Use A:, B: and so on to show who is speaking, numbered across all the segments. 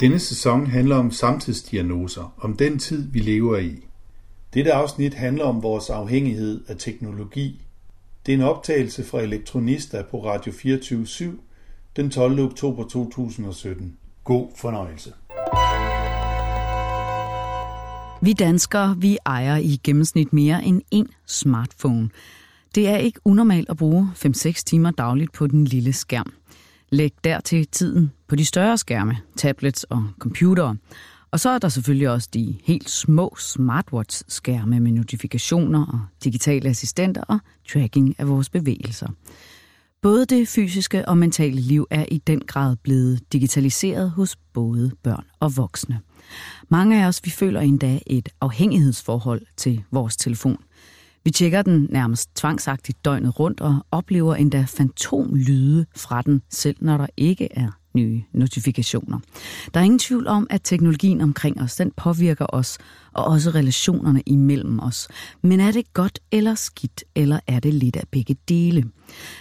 A: Denne sæson handler om samtidsdiagnoser, om den tid, vi lever i. Dette afsnit handler om vores afhængighed af teknologi. Det er en optagelse fra Elektronista på Radio 24 den 12. oktober 2017. God fornøjelse.
B: Vi danskere, vi ejer i gennemsnit mere end én smartphone. Det er ikke unormalt at bruge 5-6 timer dagligt på den lille skærm. Læg dertil tiden på de større skærme, tablets og computere. Og så er der selvfølgelig også de helt små smartwatch-skærme med notifikationer og digitale assistenter og tracking af vores bevægelser. Både det fysiske og mentale liv er i den grad blevet digitaliseret hos både børn og voksne. Mange af os vi føler endda et afhængighedsforhold til vores telefon. Vi tjekker den nærmest tvangsagtigt døgnet rundt og oplever endda fantomlyde fra den, selv når der ikke er nye notifikationer. Der er ingen tvivl om, at teknologien omkring os, den påvirker os, og også relationerne imellem os. Men er det godt eller skidt, eller er det lidt af begge dele?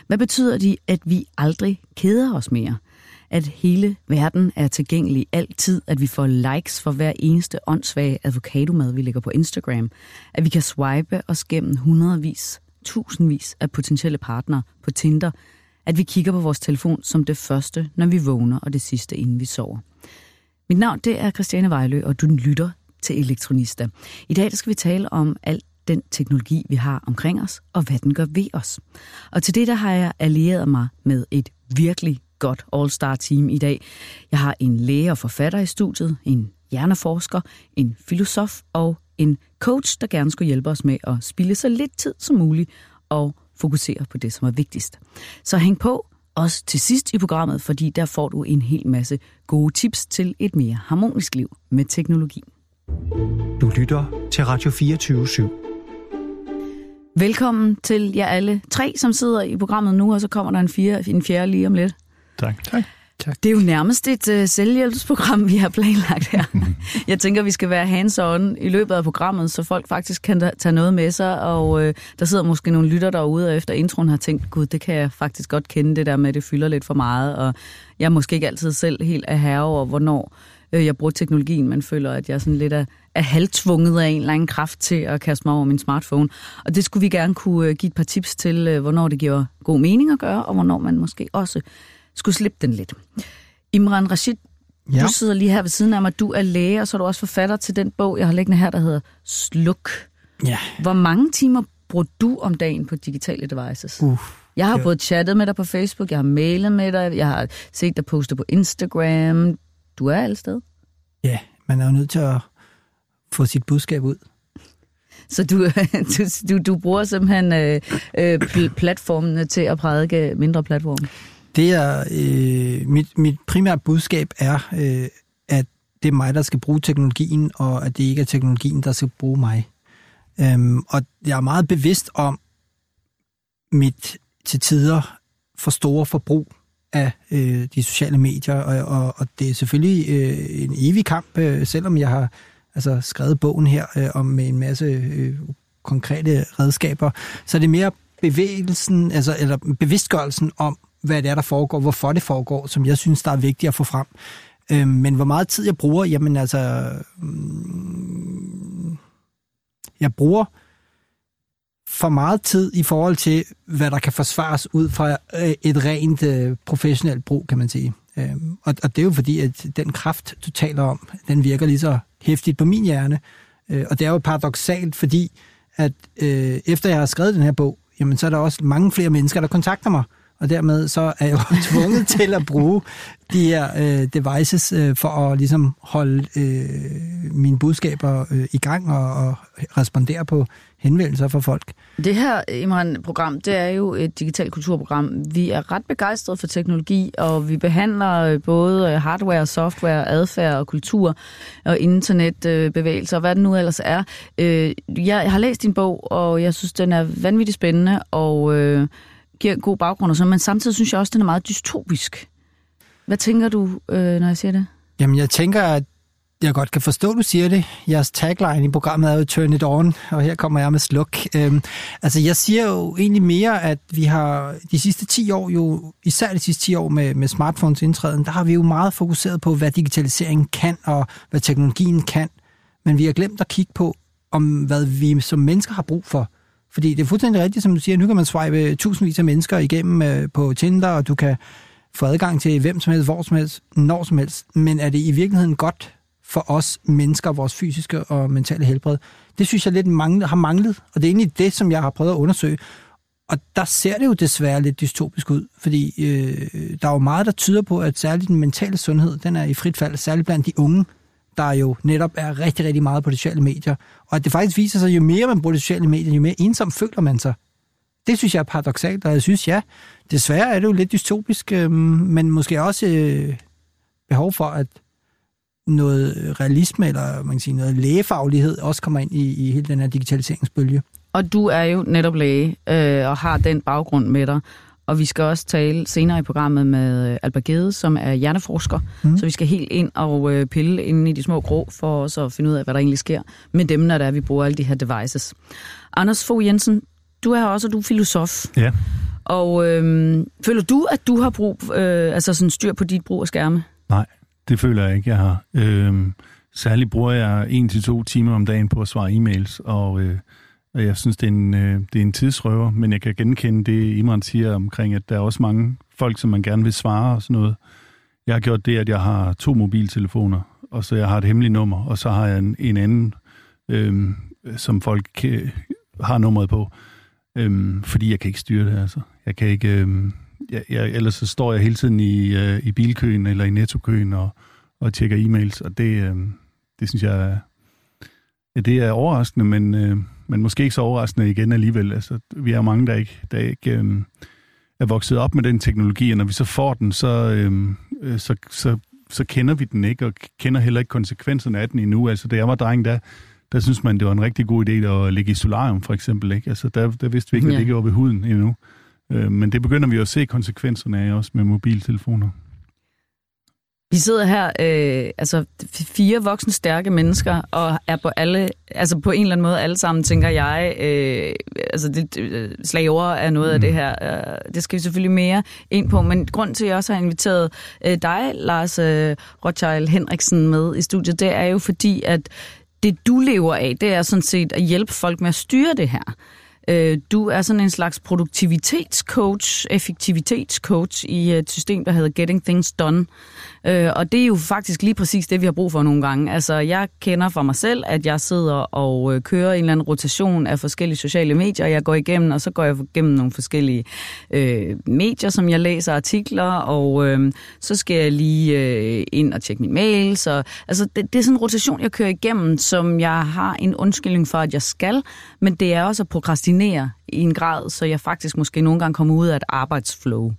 B: Hvad betyder det, at vi aldrig keder os mere? At hele verden er tilgængelig altid, at vi får likes for hver eneste åndssvage avocadomad, vi lægger på Instagram, at vi kan swipe os gennem hundredvis, tusindvis af potentielle partnere på Tinder, at vi kigger på vores telefon som det første, når vi vågner, og det sidste, inden vi sover. Mit navn det er Christiane Vejlø, og du lytter til Elektronista. I dag skal vi tale om alt den teknologi, vi har omkring os, og hvad den gør ved os. Og til det der har jeg allieret mig med et virkelig godt all-star team i dag. Jeg har en læge og forfatter i studiet, en hjerneforsker, en filosof og en coach, der gerne skulle hjælpe os med at spille så lidt tid som muligt og fokusere på det, som er vigtigst. Så hæng på, også til sidst i programmet, fordi der får du en hel masse gode tips til et mere harmonisk liv med teknologi.
C: Du lytter til Radio 24 /7.
B: Velkommen til jer alle tre, som sidder i programmet nu, og så kommer der en, fire, en fjerde lige om lidt.
D: Tak. tak.
B: Tak. Det er jo nærmest et uh, selvhjælpsprogram, vi har planlagt her. Jeg tænker, vi skal være hands-on i løbet af programmet, så folk faktisk kan tage noget med sig, og uh, der sidder måske nogle lytter derude, og efter introen har tænkt, gud, det kan jeg faktisk godt kende, det der med, at det fylder lidt for meget, og jeg er måske ikke altid selv helt af herre over, hvornår uh, jeg bruger teknologien, men føler, at jeg sådan lidt er, er halvtvunget af en eller anden kraft til at kaste mig over min smartphone. Og det skulle vi gerne kunne give et par tips til, uh, hvornår det giver god mening at gøre, og hvornår man måske også skulle slippe den lidt. Imran Rashid, ja. du sidder lige her ved siden af mig. Du er læge, og så er du også forfatter til den bog, jeg har liggende her, der hedder Sluk.
D: Ja.
B: Hvor mange timer bruger du om dagen på digitale devices? Uh, jeg har ja. både chattet med dig på Facebook, jeg har mailet med dig, jeg har set dig poste på Instagram. Du er alle steder.
D: Ja, man er jo nødt til at få sit budskab ud.
B: Så du, du, du, du bruger simpelthen øh, øh, platformene til at prædike mindre platforme?
D: Det er, øh, mit, mit primære budskab er, øh, at det er mig, der skal bruge teknologien, og at det ikke er teknologien, der skal bruge mig. Øhm, og jeg er meget bevidst om mit til tider for store forbrug af øh, de sociale medier, og, og, og det er selvfølgelig øh, en evig kamp, øh, selvom jeg har altså, skrevet bogen her øh, om med en masse øh, konkrete redskaber, så det er mere bevægelsen, altså, eller bevidstgørelsen om, hvad det er, der foregår, hvorfor det foregår, som jeg synes, der er vigtigt at få frem. Øh, men hvor meget tid jeg bruger, jamen altså... Mm, jeg bruger for meget tid i forhold til, hvad der kan forsvares ud fra øh, et rent øh, professionelt brug, kan man sige. Øh, og, og det er jo fordi, at den kraft, du taler om, den virker lige så hæftigt på min hjerne. Øh, og det er jo paradoxalt, fordi at øh, efter jeg har skrevet den her bog, jamen så er der også mange flere mennesker, der kontakter mig og dermed så er jeg jo tvunget til at bruge de her øh, devices øh, for at ligesom holde øh, mine budskaber øh, i gang og, og respondere på henvendelser fra folk.
B: Det her Imran-program, det er jo et digitalt kulturprogram. Vi er ret begejstrede for teknologi, og vi behandler øh, både øh, hardware, software, adfærd og kultur og internetbevægelser øh, og hvad det nu ellers er. Jeg har læst din bog, og jeg synes, den er vanvittigt spændende, og øh, giver en god baggrund og sådan, men samtidig synes jeg også, at den er meget dystopisk. Hvad tænker du, øh, når jeg siger det?
D: Jamen, jeg tænker, at jeg godt kan forstå, at du siger det. Jeres tagline i programmet er jo Turn it on, og her kommer jeg med sluk. Øhm, altså, jeg siger jo egentlig mere, at vi har de sidste 10 år, jo især de sidste 10 år med, med smartphones indtræden, der har vi jo meget fokuseret på, hvad digitaliseringen kan, og hvad teknologien kan. Men vi har glemt at kigge på, om hvad vi som mennesker har brug for. Fordi det er fuldstændig rigtigt, som du siger, nu kan man swipe tusindvis af mennesker igennem øh, på Tinder, og du kan få adgang til hvem som helst, hvor som helst, når som helst. Men er det i virkeligheden godt for os mennesker, vores fysiske og mentale helbred? Det synes jeg lidt manglet, har manglet, og det er egentlig det, som jeg har prøvet at undersøge. Og der ser det jo desværre lidt dystopisk ud, fordi øh, der er jo meget, der tyder på, at særligt den mentale sundhed, den er i frit fald, særligt blandt de unge, der jo netop er rigtig, rigtig meget på de sociale medier. Og at det faktisk viser sig, jo mere man bruger de sociale medier, jo mere ensom føler man sig. Det synes jeg er paradoxalt, og jeg synes, ja, desværre er det jo lidt dystopisk, øh, men måske også øh, behov for, at noget realisme, eller man kan sige, noget lægefaglighed også kommer ind i, i hele den her digitaliseringsbølge.
B: Og du er jo netop læge, øh, og har den baggrund med dig. Og vi skal også tale senere i programmet med øh, Albert Gede, som er hjerneforsker. Mm. Så vi skal helt ind og øh, pille ind i de små grå, for os at finde ud af, hvad der egentlig sker med dem, når der er, vi bruger alle de her devices. Anders Fogh Jensen, du er også du er filosof.
E: Ja.
B: Og øh, føler du, at du har brug, øh, altså sådan styr på dit brug af skærme?
E: Nej, det føler jeg ikke, jeg har. Øh, særligt bruger jeg en til to timer om dagen på at svare e-mails, og, øh, og jeg synes, det er, en, øh, det er en tidsrøver, men jeg kan genkende det, Imran siger omkring, at der er også mange folk, som man gerne vil svare og sådan noget. Jeg har gjort det, at jeg har to mobiltelefoner, og så jeg har et hemmeligt nummer, og så har jeg en, en anden, øh, som folk kan, har nummeret på. Øhm, fordi jeg kan ikke styre det, altså. Jeg kan ikke... Øhm, jeg, jeg, ellers så står jeg hele tiden i, øh, i bilkøen eller i nettokøen og, og tjekker e-mails, og det, øh, det synes jeg er, ja, det er overraskende, men, øh, men måske ikke så overraskende igen alligevel. Altså, vi er mange, der ikke, der ikke øh, er vokset op med den teknologi, og når vi så får den, så, øh, så, så, så kender vi den ikke, og kender heller ikke konsekvenserne af den endnu. Altså, da jeg var dreng, der der synes man, det var en rigtig god idé at ligge i solarium, for eksempel. Ikke? Altså, der, der vidste vi ikke, at det var ved huden endnu. Øh, men det begynder vi at se konsekvenserne af også med mobiltelefoner.
B: Vi sidder her, øh, altså fire voksne, stærke mennesker, og er på alle, altså på en eller anden måde alle sammen, tænker jeg, øh, altså det, øh, slaver er noget mm. af det her. Øh, det skal vi selvfølgelig mere ind på, men grund til, at jeg også har inviteret øh, dig, Lars øh, Rothschild Henriksen, med i studiet, det er jo fordi, at det du lever af, det er sådan set at hjælpe folk med at styre det her. Øh, du er sådan en slags produktivitetscoach, effektivitetscoach i et system, der hedder Getting Things Done. Øh, og det er jo faktisk lige præcis det, vi har brug for nogle gange. Altså, jeg kender for mig selv, at jeg sidder og øh, kører en eller anden rotation af forskellige sociale medier, jeg går igennem, og så går jeg igennem nogle forskellige øh, medier, som jeg læser artikler, og øh, så skal jeg lige øh, ind og tjekke min mail. Så, altså, det, det er sådan en rotation, jeg kører igennem, som jeg har en undskyldning for, at jeg skal, men det er også at prokrastinere i en grad, så jeg faktisk måske nogle gange kommer ud af et arbejdsflow.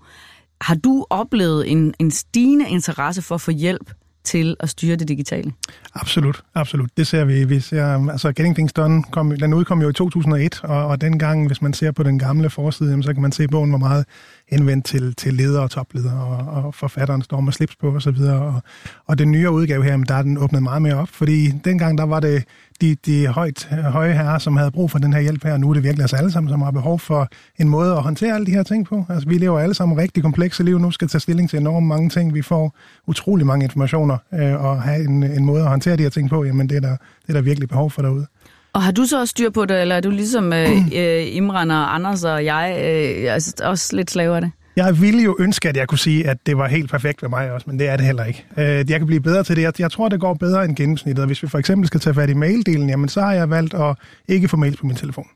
B: Har du oplevet en, en stigende interesse for at få hjælp til at styre det digitale?
F: Absolut, absolut. Det ser vi. vi ser, altså Getting Things Done, kom, den udkom jo i 2001, og, og dengang, hvis man ser på den gamle forside, så kan man se, at bogen var meget henvendt til, til ledere og topledere, og, og forfatteren står med slips på osv. Og, og, og den nye udgave her, der er den åbnet meget mere op, fordi dengang der var det de, de højt, høje herrer, som havde brug for den her hjælp her. Nu er det virkelig os alle sammen, som har behov for en måde at håndtere alle de her ting på. Altså, vi lever alle sammen rigtig komplekse liv. Nu skal tage stilling til enormt mange ting. Vi får utrolig mange informationer, øh, og have en, en måde at håndtere de her ting på, jamen det er, der, det er der virkelig behov for derude.
B: Og har du så også styr på det, eller er du ligesom øh, øh, Imran og Anders og jeg øh, altså også lidt slaver af det?
F: Jeg ville jo ønske, at jeg kunne sige, at det var helt perfekt ved mig også, men det er det heller ikke. Øh, jeg kan blive bedre til det. Jeg tror, det går bedre end gennemsnittet. Hvis vi for eksempel skal tage fat i maildelen, jamen så har jeg valgt at ikke få mails på min telefon.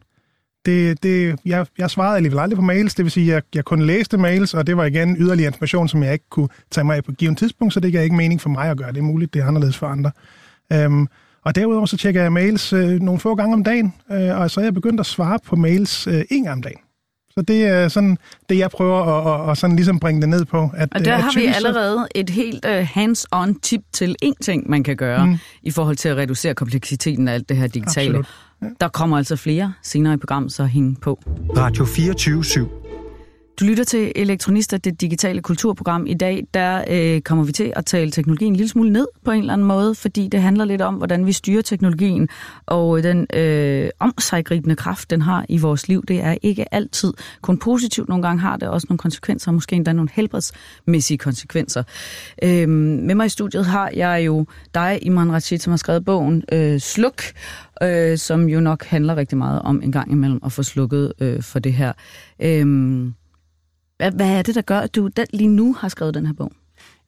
F: Det, det, jeg, jeg svarede alligevel aldrig på mails, det vil sige, at jeg, jeg kun læste mails, og det var igen yderligere information, som jeg ikke kunne tage mig af på et givet tidspunkt, så det gav ikke mening for mig at gøre. Det er muligt, det er anderledes for andre. Um, og derudover så tjekker jeg mails øh, nogle få gange om dagen, øh, og så er jeg begyndt at svare på mails øh, en gang om dagen. Så det er sådan det, jeg prøver at, at, at sådan ligesom bringe det ned på.
B: At, og der at har vi allerede et helt uh, hands-on tip til en ting, man kan gøre mm. i forhold til at reducere kompleksiteten af alt det her digitale. Ja. Der kommer altså flere senere i programmet, så hæng på.
C: Radio 24 /7.
B: Du lytter til Elektronister, det digitale kulturprogram. I dag der øh, kommer vi til at tale teknologien en lille smule ned på en eller anden måde, fordi det handler lidt om, hvordan vi styrer teknologien og øh, den øh, omsaggribende kraft, den har i vores liv. Det er ikke altid kun positivt. Nogle gange har det også nogle konsekvenser, måske endda nogle helbredsmæssige konsekvenser. Øh, med mig i studiet har jeg jo dig, Iman Rashid, som har skrevet bogen øh, Sluk, øh, som jo nok handler rigtig meget om en gang imellem at få slukket øh, for det her. Øh, hvad, hvad er det, der gør, at du lige nu har skrevet den her bog?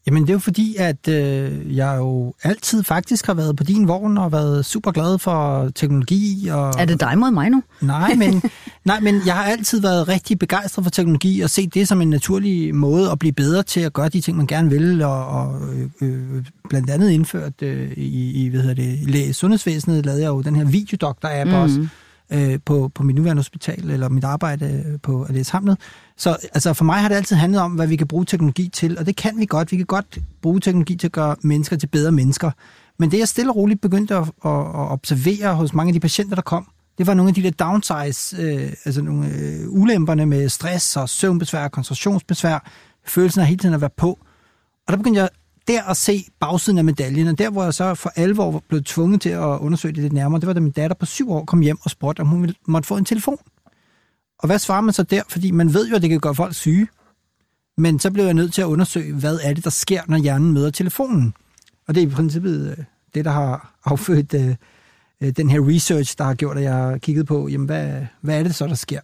D: Jamen det er jo fordi, at øh, jeg jo altid faktisk har været på din vogn og været super glad for teknologi. Og,
B: er det dig mod mig nu?
D: Nej, men, nej, men jeg har altid været rigtig begejstret for teknologi og set det som en naturlig måde at blive bedre til at gøre de ting, man gerne vil. Og, og øh, øh blandt andet indført øh, i, i hvad hedder det, sundhedsvæsenet, lavede jeg jo den her videodoktor-app mm. også øh, på, på mit nuværende hospital, eller mit arbejde øh, på Alias Hamlet. Så altså, for mig har det altid handlet om, hvad vi kan bruge teknologi til, og det kan vi godt. Vi kan godt bruge teknologi til at gøre mennesker til bedre mennesker. Men det, jeg stille og roligt begyndte at, at, at observere hos mange af de patienter, der kom, det var nogle af de der downsize, øh, altså nogle øh, ulemperne med stress og søvnbesvær, koncentrationsbesvær, følelsen af hele tiden at være på. Og der begyndte jeg der at se bagsiden af medaljen, og der hvor jeg så for alvor blev tvunget til at undersøge det lidt nærmere, det var da min datter på syv år kom hjem og spurgte, om hun måtte få en telefon. Og hvad svarer man så der? Fordi man ved jo, at det kan gøre folk syge. Men så blev jeg nødt til at undersøge, hvad er det, der sker, når hjernen møder telefonen. Og det er i princippet øh, det, der har affødt øh, øh, den her research, der har gjort, at jeg har kigget på, jamen, hvad, hvad er det så, der sker?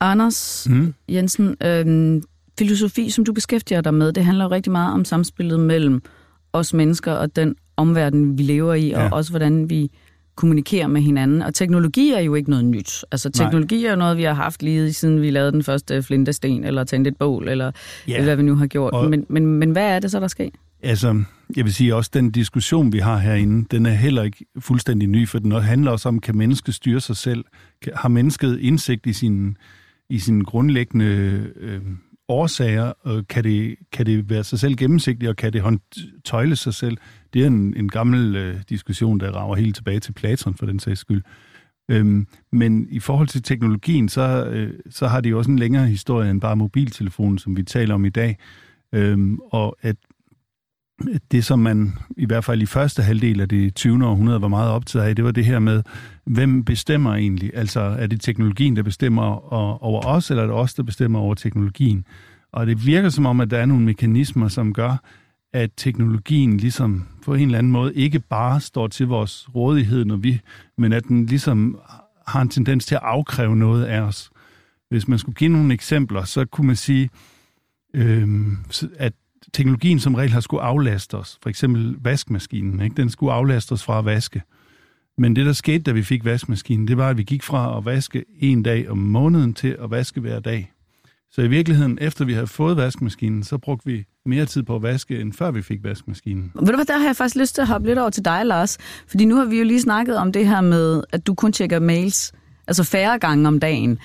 B: Anders mm. Jensen, øh, filosofi, som du beskæftiger dig med, det handler jo rigtig meget om samspillet mellem os mennesker og den omverden, vi lever i, ja. og også hvordan vi kommunikerer med hinanden. Og teknologi er jo ikke noget nyt. Altså teknologi Nej. er jo noget, vi har haft lige siden vi lavede den første flintesten, eller tændte et bål, eller, ja. hvad vi nu har gjort. Og, men, men, men hvad er det så, der sker?
E: Altså, jeg vil sige også, den diskussion, vi har herinde, den er heller ikke fuldstændig ny, for den handler også om, kan mennesket styre sig selv? Har mennesket indsigt i sin, i sin grundlæggende øh, årsager, og kan det, kan det være sig selv gennemsigtigt, og kan det tøjle sig selv? Det er en, en gammel øh, diskussion, der rager helt tilbage til Platon for den sags skyld. Øhm, men i forhold til teknologien, så, øh, så har det jo også en længere historie end bare mobiltelefonen, som vi taler om i dag. Øhm, og at det, som man i hvert fald i første halvdel af det 20. århundrede var meget optaget af, det var det her med, hvem bestemmer egentlig? Altså, er det teknologien, der bestemmer over os, eller er det os, der bestemmer over teknologien? Og det virker som om, at der er nogle mekanismer, som gør, at teknologien ligesom på en eller anden måde ikke bare står til vores rådighed, når vi, men at den ligesom har en tendens til at afkræve noget af os. Hvis man skulle give nogle eksempler, så kunne man sige, øh, at teknologien som regel har skulle aflaste os. For eksempel vaskemaskinen, ikke? den skulle aflaste os fra at vaske. Men det, der skete, da vi fik vaskemaskinen, det var, at vi gik fra at vaske en dag om måneden til at vaske hver dag. Så i virkeligheden, efter vi havde fået vaskemaskinen, så brugte vi mere tid på at vaske, end før vi fik vaskemaskinen.
B: Ved du hvad, der har jeg faktisk lyst til at hoppe lidt over til dig, Lars. Fordi nu har vi jo lige snakket om det her med, at du kun tjekker mails, altså færre gange om dagen.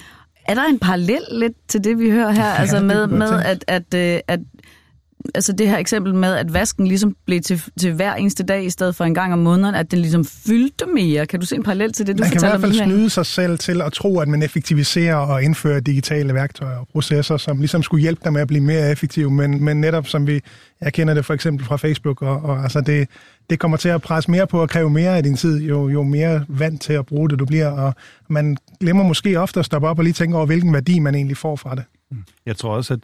B: Er der en parallel lidt til det, vi hører her? Ja, altså med, med at, at, at, øh, at altså det her eksempel med, at vasken ligesom blev til, til hver eneste dag, i stedet for en gang om måneden, at den ligesom fyldte mere. Kan du se en parallel til det, du
F: man
B: fortæller
F: Man kan i hvert fald snyde sig selv til at tro, at man effektiviserer og indfører digitale værktøjer og processer, som ligesom skulle hjælpe dig med at blive mere effektiv, men, men netop som vi, jeg kender det for eksempel fra Facebook, og, og altså det, det kommer til at presse mere på at kræve mere af din tid, jo, jo mere vant til at bruge det du bliver, og man glemmer måske ofte at stoppe op og lige tænke over, hvilken værdi man egentlig får fra det.
E: Jeg tror også, at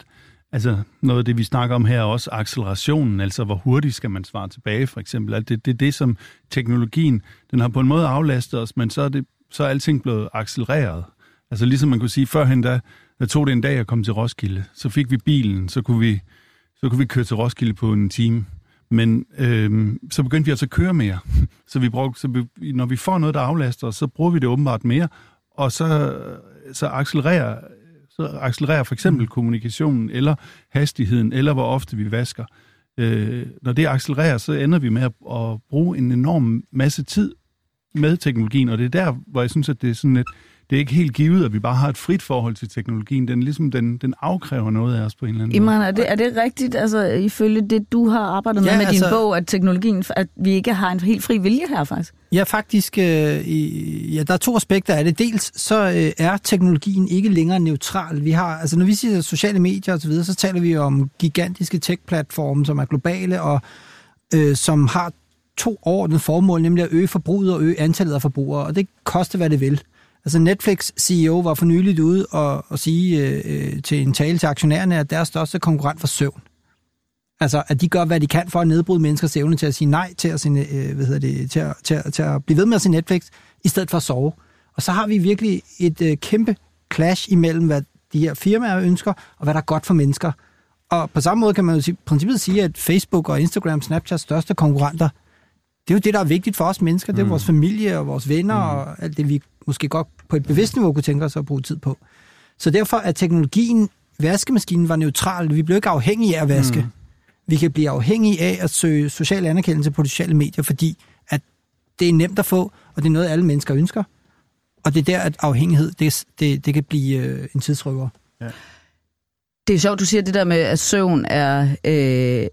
E: Altså noget af det, vi snakker om her, er også accelerationen, altså hvor hurtigt skal man svare tilbage, for eksempel. Altså, det er det, det, som teknologien, den har på en måde aflastet os, men så er, det, så er alting blevet accelereret. Altså ligesom man kunne sige, førhen der, der tog det en dag at komme til Roskilde, så fik vi bilen, så kunne vi, så kunne vi køre til Roskilde på en time. Men øhm, så begyndte vi altså at køre mere. Så, vi brugte, så vi, når vi får noget, der aflaster os, så bruger vi det åbenbart mere, og så, så accelererer så accelererer for eksempel mm. kommunikationen, eller hastigheden, eller hvor ofte vi vasker. Øh, når det accelererer, så ender vi med at, at bruge en enorm masse tid med teknologien, og det er der, hvor jeg synes, at det er sådan et, det er ikke helt givet, at vi bare har et frit forhold til teknologien. Den, ligesom, den, den afkræver noget af os på en eller anden
B: Imran, måde. Er det, er det rigtigt, altså ifølge det, du har arbejdet med ja, med altså, din bog, at teknologien, at vi ikke har en helt fri vilje her faktisk?
D: Ja, faktisk. Øh, ja, der er to aspekter af det. Dels så øh, er teknologien ikke længere neutral. Vi har, altså når vi siger sociale medier osv., så, videre, så taler vi om gigantiske tech-platforme, som er globale og øh, som har to overordnede formål, nemlig at øge forbruget og øge antallet af forbrugere, og det koster, hvad det vil. Altså Netflix CEO var for nyligt ude og, og sige øh, til en tale til aktionærerne, at deres største konkurrent var søvn. Altså, at de gør, hvad de kan for at nedbryde menneskers evne til at sige nej til at, sine, øh, hvad hedder det, til, at, til, at, til at blive ved med at se Netflix, i stedet for at sove. Og så har vi virkelig et øh, kæmpe clash imellem, hvad de her firmaer ønsker, og hvad der er godt for mennesker. Og på samme måde kan man jo i princippet sige, at Facebook og Instagram, Snapchats største konkurrenter, det er jo det, der er vigtigt for os mennesker. Det er mm. vores familie og vores venner mm. og alt det, vi måske godt på et bevidst niveau kunne tænke os at bruge tid på. Så derfor er teknologien, vaskemaskinen var neutral. Vi blev ikke afhængige af at vaske. Mm. Vi kan blive afhængige af at søge social anerkendelse på de sociale medier, fordi at det er nemt at få, og det er noget, alle mennesker ønsker. Og det er der, at afhængighed, det, det, det kan blive øh, en tidsrykker. Ja.
B: Det er sjovt, du siger det der med, at søvn er øh,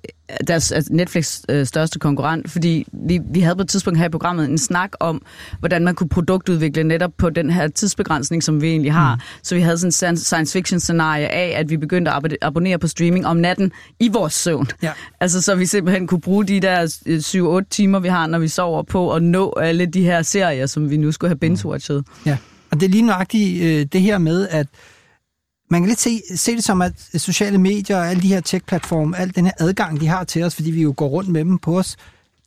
B: deres, altså Netflix øh, største konkurrent, fordi vi, vi havde på et tidspunkt her i programmet en snak om, hvordan man kunne produktudvikle netop på den her tidsbegrænsning, som vi egentlig har. Mm. Så vi havde sådan en science fiction scenarie af, at vi begyndte at abonnere på streaming om natten i vores søvn. Ja. Altså så vi simpelthen kunne bruge de der 7-8 øh, timer, vi har, når vi sover på, at nå alle de her serier, som vi nu skulle have binge-watchet.
D: Ja, og det er lige nøjagtigt øh, det her med, at man kan lidt se, se det som, at sociale medier og alle de her tech-platforme, al den her adgang, de har til os, fordi vi jo går rundt med dem på os,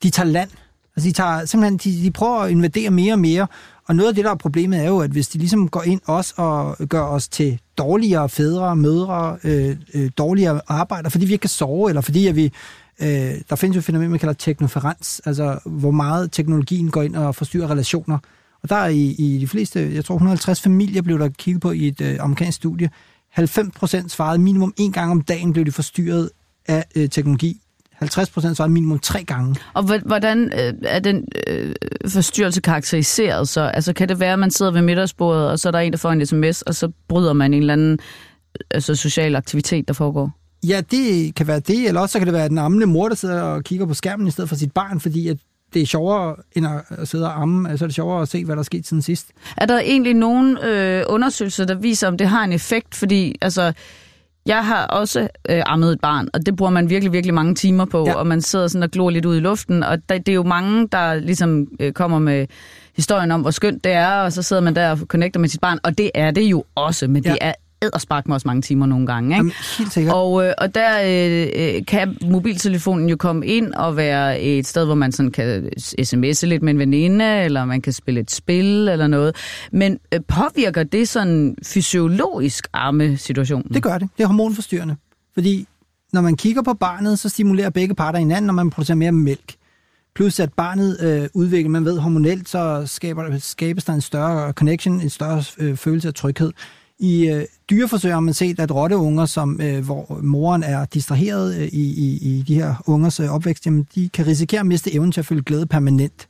D: de tager land. Altså de, tager, simpelthen, de, de prøver at invadere mere og mere, og noget af det, der er problemet, er jo, at hvis de ligesom går ind os og gør os til dårligere fædre, mødre, øh, øh, dårligere arbejder, fordi vi ikke kan sove, eller fordi at vi, øh, der findes jo et fænomen, man kalder teknoferens, altså hvor meget teknologien går ind og forstyrrer relationer. Og der er i, i de fleste, jeg tror 150 familier blev der kigget på i et øh, amerikansk studie, 90 procent svarede minimum en gang om dagen blev de forstyrret af øh, teknologi. 50 procent svarede minimum tre gange.
B: Og hvordan øh, er den øh, forstyrrelse karakteriseret så? Altså kan det være, at man sidder ved middagsbordet, og så er der en, der får en sms, og så bryder man en eller anden altså, social aktivitet, der foregår?
D: Ja, det kan være det, eller også så kan det være den ammende mor, der sidder og kigger på skærmen i stedet for sit barn, fordi at det er sjovere end at sidde og amme, altså det er sjovere at se, hvad der er sket siden sidst.
B: Er der egentlig nogen øh, undersøgelser, der viser, om det har en effekt? Fordi altså, jeg har også øh, ammet et barn, og det bruger man virkelig, virkelig mange timer på, ja. og man sidder sådan og glor lidt ud i luften, og der, det er jo mange, der ligesom øh, kommer med historien om, hvor skønt det er, og så sidder man der og connecter med sit barn, og det er det jo også, men ja. det er sparke mig også mange timer nogle gange. Ikke?
D: Jamen, helt sikkert.
B: Og, øh, og der øh, øh, kan mobiltelefonen jo komme ind og være et sted, hvor man sådan kan sms'e lidt med en veninde, eller man kan spille et spil eller noget. Men øh, påvirker det sådan fysiologisk arme situationen?
D: Det gør det. Det er hormonforstyrrende. Fordi når man kigger på barnet, så stimulerer begge parter hinanden, når man producerer mere mælk. Plus at barnet øh, udvikler, man ved hormonelt, så skaber, skabes der en større connection, en større øh, følelse af tryghed. I øh, dyreforsøg har man set, at rotteunger, som, øh, hvor moren er distraheret øh, i, i, i de her ungers øh, opvækst, jamen, de kan risikere at miste evnen til at føle glæde permanent.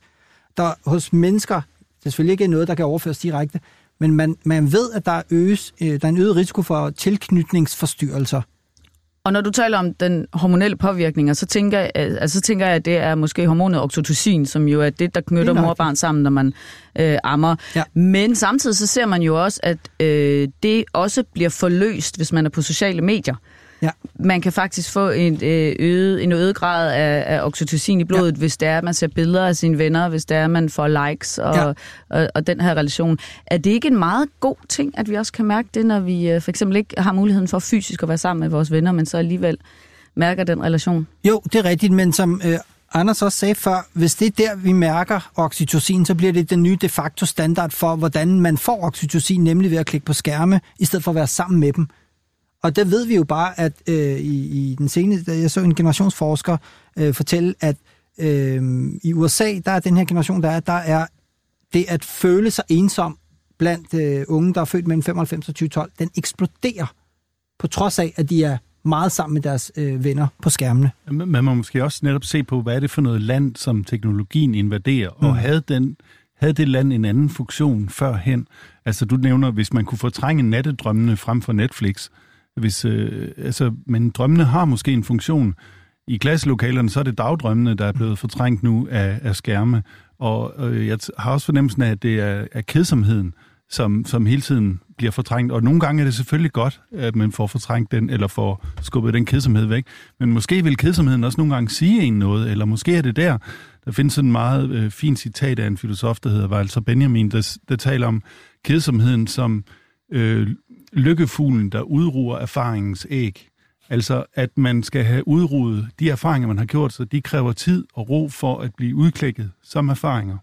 D: Der hos mennesker, det er selvfølgelig ikke noget, der kan overføres direkte, men man, man ved, at der, øges, øh, der er en øget risiko for tilknytningsforstyrrelser
B: og når du taler om den hormonelle påvirkning, så tænker, jeg, altså, så tænker jeg, at det er måske hormonet oxytocin, som jo er det, der knytter mor og barn sammen, når man øh, ammer. Ja. Men samtidig så ser man jo også, at øh, det også bliver forløst, hvis man er på sociale medier. Ja. Man kan faktisk få en, øh, øget, en øget grad af, af oxytocin i blodet, ja. hvis det er, at man ser billeder af sine venner, hvis det er, at man får likes og, ja. og, og den her relation. Er det ikke en meget god ting, at vi også kan mærke det, når vi øh, for eksempel ikke har muligheden for fysisk at være sammen med vores venner, men så alligevel mærker den relation?
D: Jo, det er rigtigt, men som øh, Anders også sagde før, hvis det er der, vi mærker oxytocin, så bliver det den nye de facto standard for, hvordan man får oxytocin, nemlig ved at klikke på skærme, i stedet for at være sammen med dem. Og der ved vi jo bare, at øh, i, i den seneste, jeg så en generationsforsker øh, fortælle, at øh, i USA, der er den her generation, der er, der er det at føle sig ensom blandt øh, unge, der er født mellem 95 og 2012, den eksploderer, på trods af, at de er meget sammen med deres øh, venner på skærmene.
E: Man må måske også netop se på, hvad er det for noget land, som teknologien invaderer, mm. og havde den havde det land en anden funktion førhen? Altså du nævner, hvis man kunne fortrænge nattedrømmene frem for Netflix. Hvis, øh, altså, men drømmene har måske en funktion. I klasselokalerne så er det dagdrømmene, der er blevet fortrængt nu af, af skærme. Og øh, jeg har også fornemmelsen af, at det er, er kedsomheden, som, som hele tiden bliver fortrængt. Og nogle gange er det selvfølgelig godt, at man får fortrængt den, eller får skubbet den kedsomhed væk. Men måske vil kedsomheden også nogle gange sige en noget, eller måske er det der. Der findes sådan en meget øh, fin citat af en filosof, der hedder Walter Benjamin, der, der taler om kedsomheden som øh, lykkefuglen, der udruer erfaringens æg. Altså, at man skal have udruet de erfaringer, man har gjort, så de kræver tid og ro for at blive udklækket som erfaringer.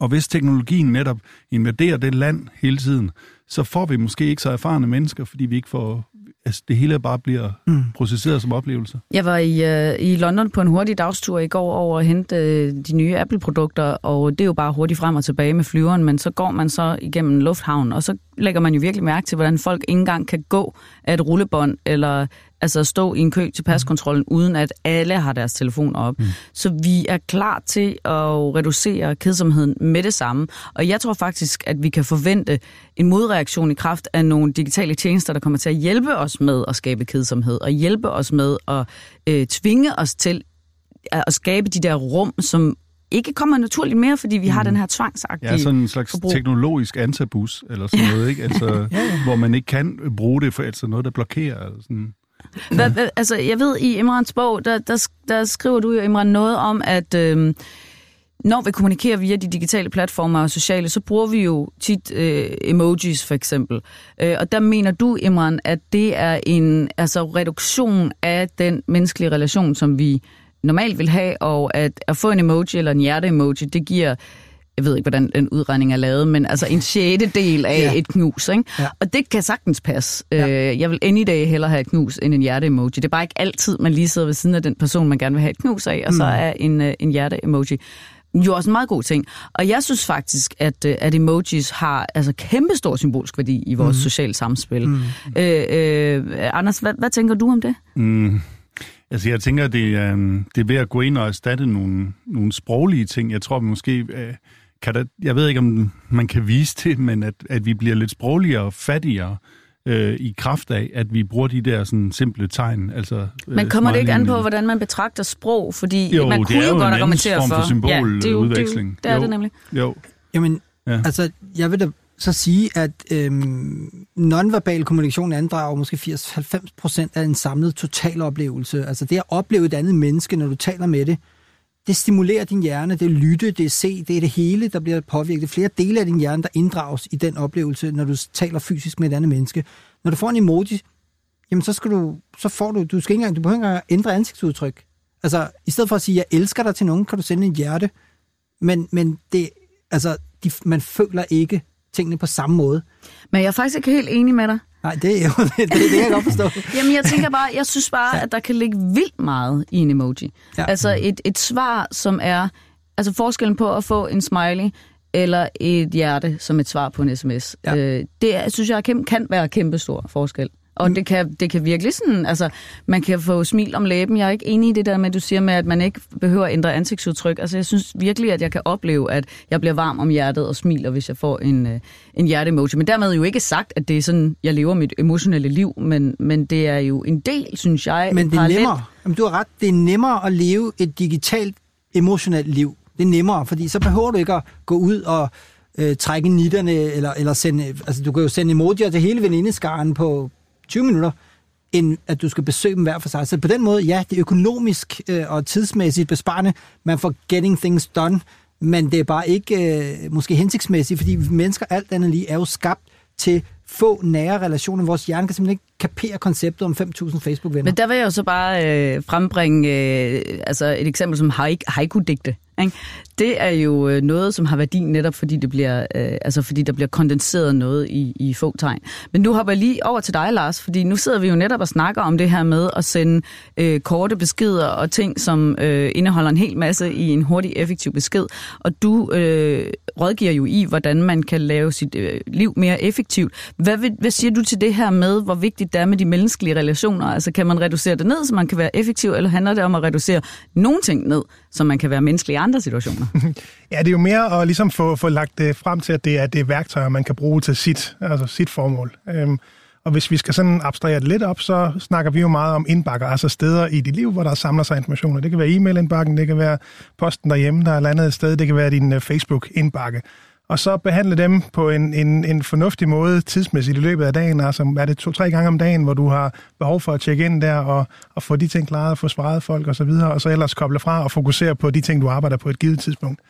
E: Og hvis teknologien netop invaderer det land hele tiden, så får vi måske ikke så erfarne mennesker, fordi vi ikke får altså det hele bare bliver mm. processeret som oplevelse.
B: Jeg var i, uh, i London på en hurtig dagstur i går over at hente uh, de nye Apple-produkter, og det er jo bare hurtigt frem og tilbage med flyveren, men så går man så igennem lufthavnen, og så lægger man jo virkelig mærke til, hvordan folk ikke engang kan gå af et rullebånd, eller altså stå i en kø til paskontrollen, mm. uden at alle har deres telefon op. Mm. Så vi er klar til at reducere kedsomheden med det samme. Og jeg tror faktisk, at vi kan forvente en modreaktion i kraft af nogle digitale tjenester, der kommer til at hjælpe os med at skabe kedsomhed, og hjælpe os med at øh, tvinge os til at skabe de der rum, som ikke kommer naturligt mere, fordi vi mm. har den her tvangsagtige
E: Ja, sådan en slags
B: forbrug.
E: teknologisk antabus, eller sådan noget, ikke? Altså, ja, ja. hvor man ikke kan bruge det for altså noget, der blokerer. Sådan.
B: Hva, hva, altså, jeg ved, i Imrans bog, der, der, der skriver du jo, Imran, noget om, at øh, når vi kommunikerer via de digitale platformer og sociale, så bruger vi jo tit øh, emojis, for eksempel. Øh, og der mener du, Imran, at det er en altså, reduktion af den menneskelige relation, som vi normalt vil have, og at, at få en emoji eller en hjerte-emoji, det giver jeg ved ikke, hvordan den udregning er lavet, men altså en sjette del af ja. et knus. Ikke? Ja. Og det kan sagtens passe. Ja. Øh, jeg vil any day hellere have et knus end en hjerte-emoji. Det er bare ikke altid, man lige sidder ved siden af den person, man gerne vil have et knus af, og mm. så er en, øh, en hjerte-emoji jo også en meget god ting. Og jeg synes faktisk, at, øh, at emojis har altså kæmpe stor symbolsk værdi i vores mm. sociale samspil. Mm. Øh, øh, Anders, hvad, hvad tænker du om det?
E: Mm. Altså, jeg tænker, det er, det er ved at gå ind og erstatte nogle, nogle sproglige ting. Jeg tror måske, øh, kan der, jeg ved ikke, om man kan vise det, men at, at vi bliver lidt sprogligere og fattigere øh, i kraft af, at vi bruger de der sådan simple tegn. Altså, øh,
B: men kommer det ikke an på, hvordan man betragter sprog? Fordi
E: jo,
B: man kunne
E: jo,
B: jo godt
E: argumentere for... for symbol ja, det er jo,
B: udveksling. Det, er, det, er
E: jo,
B: det nemlig.
E: Jo.
D: Jamen, ja. altså, jeg vil da så sige, at øhm, nonverbal kommunikation andrager måske 80-90 procent af en samlet totaloplevelse. Altså det at opleve et andet menneske, når du taler med det, det stimulerer din hjerne, det er lytte, det er se, det er det hele, der bliver påvirket. Det er flere dele af din hjerne, der inddrages i den oplevelse, når du taler fysisk med et andet menneske. Når du får en emoji, jamen så skal du, så får du, du skal ikke engang, du behøver ikke engang ændre ansigtsudtryk. Altså, i stedet for at sige, jeg elsker dig til nogen, kan du sende en hjerte. Men, men det, altså, de, man føler ikke tingene på samme måde.
B: Men jeg er faktisk ikke helt enig med dig.
D: Nej, det er jo det, det, det kan jeg godt forstå.
B: Jamen, jeg tænker bare, jeg synes bare, at der kan ligge vildt meget i en emoji. Ja. Altså et, et svar, som er, altså forskellen på at få en smiley, eller et hjerte som et svar på en sms. Ja. Øh, det synes jeg kan være kæmpe stor forskel. Og mm. det kan, det kan virkelig sådan, altså, man kan få smil om læben. Jeg er ikke enig i det der med, du siger med, at man ikke behøver at ændre ansigtsudtryk. Altså, jeg synes virkelig, at jeg kan opleve, at jeg bliver varm om hjertet og smiler, hvis jeg får en, øh, en hjerte-emoji. Men dermed jo ikke sagt, at det er sådan, jeg lever mit emotionelle liv, men, men det er jo en del, synes jeg.
D: Men det er nemmere. Jamen, du har ret. Det er nemmere at leve et digitalt emotionelt liv. Det er nemmere, fordi så behøver du ikke at gå ud og øh, trække nitterne, eller, eller sende, altså du kan jo sende emojier til hele venindeskaren på, 20 minutter, end at du skal besøge dem hver for sig. Så på den måde, ja, det er økonomisk øh, og tidsmæssigt besparende. Man får getting things done, men det er bare ikke øh, måske hensigtsmæssigt, fordi mennesker alt andet lige er jo skabt til få nære relationer. Vores hjerne kan simpelthen ikke kapere konceptet om 5.000 Facebook-venner.
B: Men der vil jeg jo så bare øh, frembringe øh, altså et eksempel som haiku-digte. Ikke? Det er jo øh, noget, som har værdi netop, fordi, det bliver, øh, altså fordi der bliver kondenseret noget i, i få tegn. Men nu hopper jeg lige over til dig, Lars, fordi nu sidder vi jo netop og snakker om det her med at sende øh, korte beskeder og ting, som øh, indeholder en hel masse i en hurtig, effektiv besked. Og du øh, rådgiver jo i, hvordan man kan lave sit øh, liv mere effektivt. Hvad, vil, hvad siger du til det her med, hvor vigtigt det er med de menneskelige relationer? Altså kan man reducere det ned, så man kan være effektiv, eller handler det om at reducere nogle ting ned, så man kan være menneskelig i andre situationer?
F: ja, det er jo mere at ligesom få, få lagt det frem til, at det er det værktøj, man kan bruge til sit, altså sit formål. Øhm, og hvis vi skal sådan abstrahere det lidt op, så snakker vi jo meget om indbakker, altså steder i dit liv, hvor der samler sig informationer. Det kan være e-mail-indbakken, det kan være posten derhjemme, der er landet et sted, det kan være din øh, Facebook-indbakke og så behandle dem på en, en, en fornuftig måde tidsmæssigt i løbet af dagen. Altså er det to-tre gange om dagen, hvor du har behov for at tjekke ind der og, og få de ting klaret, få svaret folk osv., og, og så ellers koble fra og fokusere på de ting, du arbejder på et givet tidspunkt.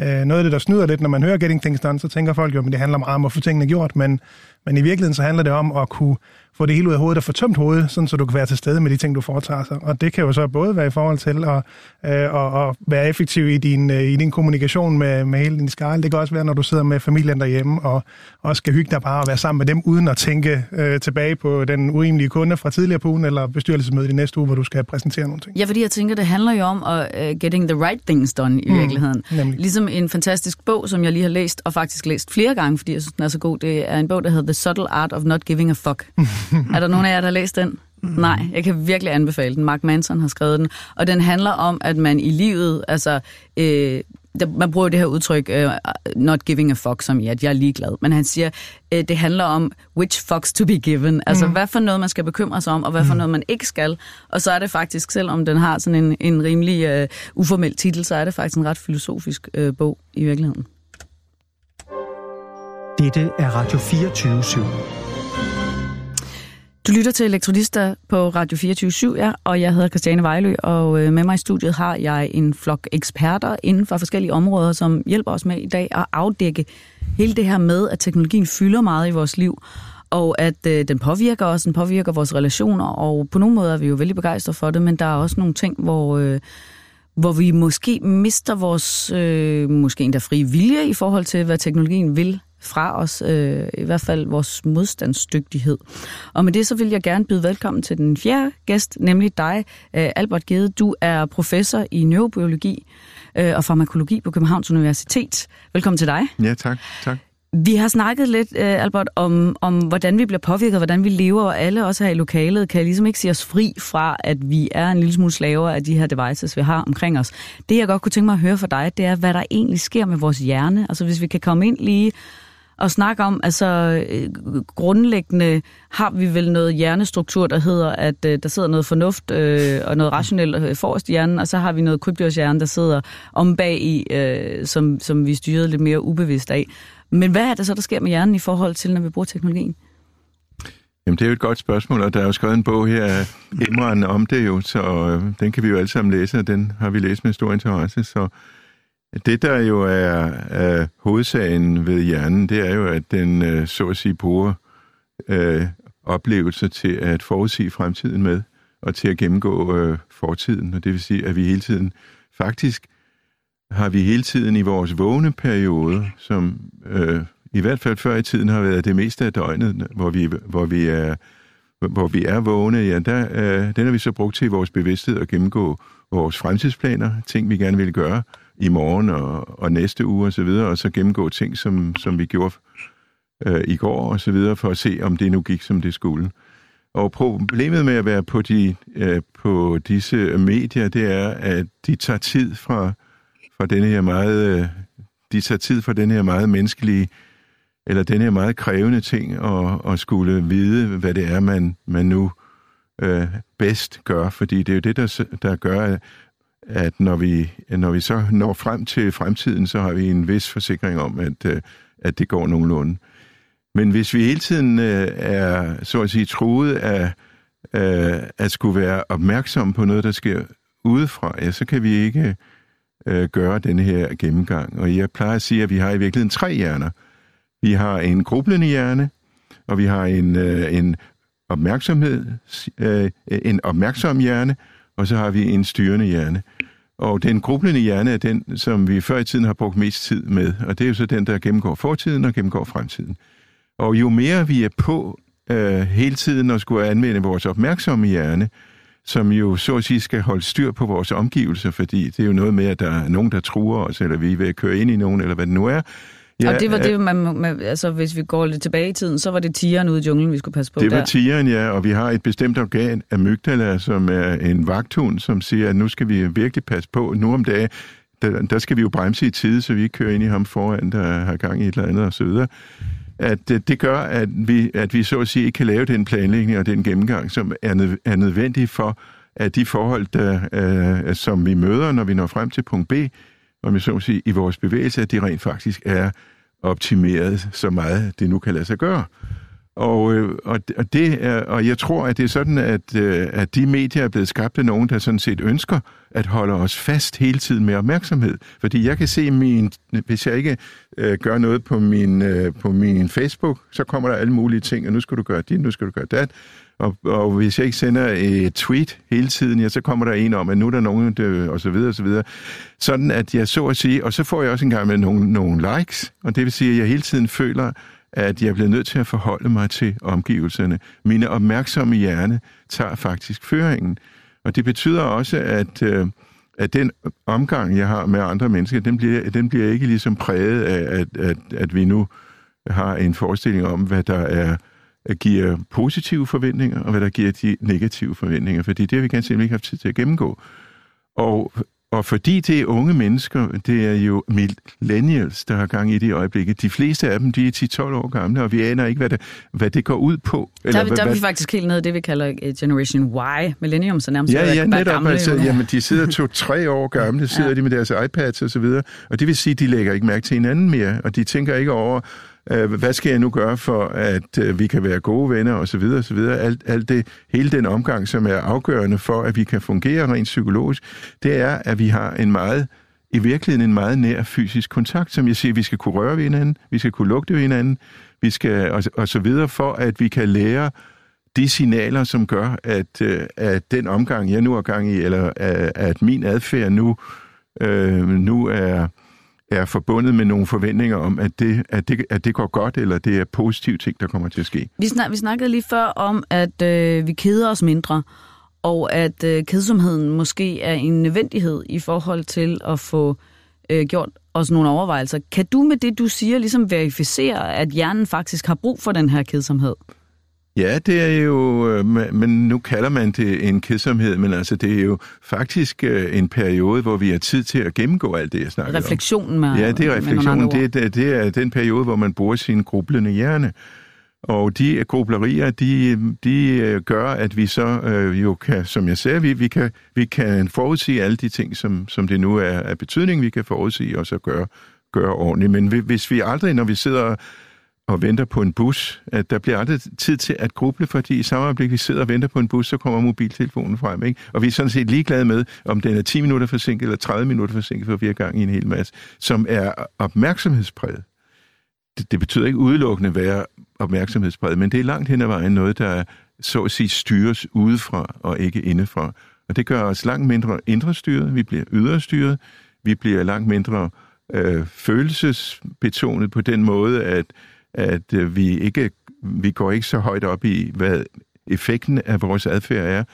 F: Øh, noget af det, der snyder lidt, når man hører Getting Things Done, så tænker folk jo, at det handler meget om at få tingene gjort, men, men i virkeligheden så handler det om at kunne få det hele ud af hovedet og få tømt hovedet, sådan så du kan være til stede med de ting, du foretager sig. Og det kan jo så både være i forhold til at, øh, at, at være effektiv i din, øh, i din kommunikation med, med hele din skala. Det kan også være, når du sidder med familien derhjemme og også skal hygge dig bare og være sammen med dem, uden at tænke øh, tilbage på den urimelige kunde fra tidligere på ugen, eller bestyrelsesmødet i næste uge, hvor du skal præsentere nogle ting.
B: Ja, fordi jeg tænker, det handler jo om at uh, getting the right things done i mm, virkeligheden. Nemlig. Ligesom en fantastisk bog, som jeg lige har læst, og faktisk læst flere gange, fordi jeg synes, den er så god. Det er en bog, der hedder The Subtle Art of Not Giving a Fuck. er der nogen af jer, der har læst den? Mm. Nej, jeg kan virkelig anbefale den. Mark Manson har skrevet den. Og den handler om, at man i livet, altså... Øh, der, man bruger det her udtryk, uh, not giving a fuck, som i, at jeg er ligeglad. Men han siger, uh, det handler om, which fucks to be given. Altså, mm. hvad for noget, man skal bekymre sig om, og hvad for mm. noget, man ikke skal. Og så er det faktisk, selvom den har sådan en, en rimelig uh, uformel titel, så er det faktisk en ret filosofisk uh, bog i virkeligheden.
C: Dette er Radio 24 /7.
B: Du lytter til Elektronister på Radio 24 ja, og jeg hedder Christiane Vejlø, og øh, med mig i studiet har jeg en flok eksperter inden for forskellige områder, som hjælper os med i dag at afdække hele det her med, at teknologien fylder meget i vores liv, og at øh, den påvirker os, den påvirker vores relationer, og på nogle måder er vi jo vældig begejstrede for det, men der er også nogle ting, hvor... Øh, hvor vi måske mister vores øh, måske endda frie vilje i forhold til, hvad teknologien vil fra os, øh, i hvert fald vores modstandsdygtighed. Og med det så vil jeg gerne byde velkommen til den fjerde gæst, nemlig dig, øh, Albert Gede. Du er professor i neurobiologi øh, og farmakologi på Københavns Universitet. Velkommen til dig.
G: Ja, tak. tak.
B: Vi har snakket lidt, øh, Albert, om, om hvordan vi bliver påvirket, hvordan vi lever, og alle også her i lokalet kan ligesom ikke se os fri fra, at vi er en lille smule slaver af de her devices, vi har omkring os. Det, jeg godt kunne tænke mig at høre fra dig, det er, hvad der egentlig sker med vores hjerne. Altså hvis vi kan komme ind lige at snakke om, altså øh, grundlæggende har vi vel noget hjernestruktur, der hedder, at øh, der sidder noget fornuft øh, og noget rationelt øh, forrest i hjernen, og så har vi noget krybdyrshjerne, der sidder om bag i, øh, som, som vi styrer lidt mere ubevidst af. Men hvad er det så, der sker med hjernen i forhold til, når vi bruger teknologien?
G: Jamen, det er jo et godt spørgsmål, og der er jo skrevet en bog her af Imran om det jo, så øh, den kan vi jo alle sammen læse, og den har vi læst med stor interesse, så det, der jo er, er hovedsagen ved hjernen, det er jo, at den øh, så at sige bruger øh, oplevelser til at forudsige fremtiden med, og til at gennemgå øh, fortiden. Og det vil sige, at vi hele tiden, faktisk har vi hele tiden i vores vågne periode, som øh, i hvert fald før i tiden har været det meste af døgnet, hvor vi, hvor vi er hvor vi er vågne, ja, der, øh, den har vi så brugt til i vores bevidsthed at gennemgå vores fremtidsplaner, ting vi gerne vil gøre, i morgen og, og næste uge og så videre, og så gennemgå ting, som, som vi gjorde øh, i går og så videre, for at se, om det nu gik, som det skulle. Og problemet med at være på, de, øh, på disse medier, det er, at de tager tid fra, fra denne her meget, øh, de tager tid fra den her meget menneskelige, eller den her meget krævende ting, og, og skulle vide, hvad det er, man, man nu øh, bedst gør, fordi det er jo det, der, der gør, at når vi, når vi så når frem til fremtiden, så har vi en vis forsikring om, at, øh, at det går nogenlunde. Men hvis vi hele tiden øh, er, så at sige, truet af øh, at skulle være opmærksom på noget, der sker udefra, ja, så kan vi ikke øh, gøre den her gennemgang. Og jeg plejer at sige, at vi har i virkeligheden tre hjerner. Vi har en grublende hjerne, og vi har en, øh, en opmærksomhed, øh, en opmærksom hjerne, og så har vi en styrende hjerne. Og den grublende hjerne er den, som vi før i tiden har brugt mest tid med, og det er jo så den, der gennemgår fortiden og gennemgår fremtiden. Og jo mere vi er på øh, hele tiden og skulle anvende vores opmærksomme hjerne, som jo så at sige skal holde styr på vores omgivelser, fordi det er jo noget med, at der er nogen, der truer os, eller vi er ved at køre ind i nogen, eller hvad det nu er,
B: Ja, og det var det, man, man, altså hvis vi går lidt tilbage i tiden, så var det tigeren ude i junglen, vi skulle passe på
G: Det var
B: der.
G: tigeren, ja, og vi har et bestemt organ, amygdala, som er en vagthund, som siger, at nu skal vi virkelig passe på. Nu om dagen, der, der skal vi jo bremse i tide, så vi ikke kører ind i ham foran, der har gang i et eller andet osv., at øh, det gør, at vi, at vi så at sige ikke kan lave den planlægning og den gennemgang, som er, er nødvendig for, at de forhold, der, øh, som vi møder, når vi når frem til punkt B, om jeg så må sige, i vores bevægelse, at de rent faktisk er optimeret så meget, det nu kan lade sig gøre. Og, øh, og, og, det er, og jeg tror, at det er sådan, at, øh, at de medier er blevet skabt af nogen, der sådan set ønsker at holde os fast hele tiden med opmærksomhed. Fordi jeg kan se, min, hvis jeg ikke øh, gør noget på min, øh, på min Facebook, så kommer der alle mulige ting, og nu skal du gøre det, nu skal du gøre det. Og, og hvis jeg ikke sender et tweet hele tiden, ja, så kommer der en om, at nu er der nogen, der, og så videre, og så videre. Sådan at jeg så at sige, og så får jeg også en gang med nogle, nogle likes, og det vil sige, at jeg hele tiden føler, at jeg bliver nødt til at forholde mig til omgivelserne. Mine opmærksomme hjerne tager faktisk føringen. Og det betyder også, at, øh, at den omgang, jeg har med andre mennesker, den bliver, den bliver ikke ligesom præget af, at, at, at vi nu har en forestilling om, hvad der er giver positive forventninger, og hvad der giver de negative forventninger, fordi det har vi ganske simpelthen ikke haft tid til at gennemgå. Og og fordi det er unge mennesker, det er jo millennials, der har gang i det i øjeblikket. De fleste af dem, de er 10-12 år gamle, og vi aner ikke, hvad det, hvad det går ud på.
B: Eller der, er vi, der er vi faktisk helt nede i det, vi kalder uh, Generation Y. Millennium, så nærmest
G: ja, ja, netop,
B: gamle.
G: Altså, jamen, de sidder to-tre år gamle, sidder ja. de med deres iPads og så videre, og det vil sige, at de lægger ikke mærke til hinanden mere, og de tænker ikke over, øh, hvad skal jeg nu gøre for, at øh, vi kan være gode venner og så videre, og så videre. Alt, alt det, hele den omgang, som er afgørende for, at vi kan fungere rent psykologisk, det er, at vi har en meget i virkeligheden en meget nær fysisk kontakt, som jeg siger, vi skal kunne røre ved hinanden, vi skal kunne lugte ved hinanden, vi skal, og, og så videre, for at vi kan lære de signaler, som gør, at, øh, at den omgang, jeg nu er gang i, eller at, at min adfærd nu, øh, nu er, er forbundet med nogle forventninger om, at det, at det, at det går godt, eller det er positive ting, der kommer til at ske.
B: Vi, snak, vi snakkede lige før om, at øh, vi keder os mindre, og at øh, kedsomheden måske er en nødvendighed i forhold til at få øh, gjort os nogle overvejelser. Kan du med det, du siger, ligesom verificere, at hjernen faktisk har brug for den her kedsomhed?
G: Ja, det er jo, øh, men nu kalder man det en kedsomhed, men altså det er jo faktisk øh, en periode, hvor vi har tid til at gennemgå alt det, jeg snakker
B: om. Refleksionen med
G: Ja, det er refleksionen. Det, det, det er den periode, hvor man bruger sin grublende hjerne. Og de grublerier, de, de øh, gør, at vi så øh, jo kan, som jeg sagde, vi, vi, kan, vi kan forudsige alle de ting, som, som det nu er af betydning, vi kan forudsige og så gøre, gøre ordentligt. Men hvis vi aldrig, når vi sidder og venter på en bus, at der bliver aldrig tid til at gruble, fordi i samme øjeblik, vi sidder og venter på en bus, så kommer mobiltelefonen frem. Ikke? Og vi er sådan set ligeglade med, om den er 10 minutter forsinket eller 30 minutter forsinket, for vi er gang i en hel masse, som er opmærksomhedspræget. Det, det betyder ikke udelukkende være opmærksomhedspræget, men det er langt hen ad vejen noget, der så at sige styres udefra og ikke indefra. Og det gør os langt mindre indre styret, vi bliver ydre styret, vi bliver langt mindre øh, følelsesbetonet på den måde, at at øh, vi ikke vi går ikke så højt op i, hvad effekten af vores adfærd er.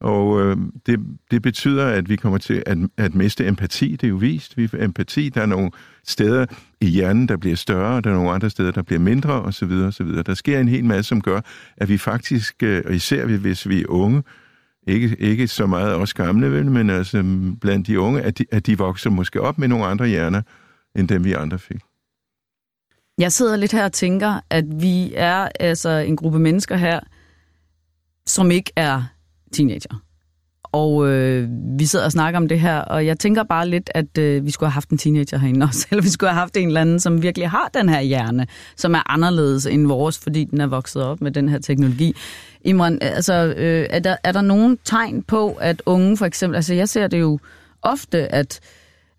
G: Og øh, det, det betyder, at vi kommer til at, at miste empati. Det er jo vist. Vi empati. Der er nogle steder i hjernen, der bliver større, der er nogle andre steder, der bliver mindre, osv. osv. Der sker en hel masse, som gør, at vi faktisk, øh, og især hvis vi er unge, ikke, ikke så meget også gamle, vel, men altså blandt de unge, at de, at de vokser måske op med nogle andre hjerner, end dem vi andre fik.
B: Jeg sidder lidt her og tænker, at vi er altså en gruppe mennesker her, som ikke er teenager. Og øh, vi sidder og snakker om det her, og jeg tænker bare lidt, at øh, vi skulle have haft en teenager herinde også, eller vi skulle have haft en eller anden, som virkelig har den her hjerne, som er anderledes end vores, fordi den er vokset op med den her teknologi. Imran, altså, øh, er, der, er der nogen tegn på, at unge for eksempel, altså jeg ser det jo ofte, at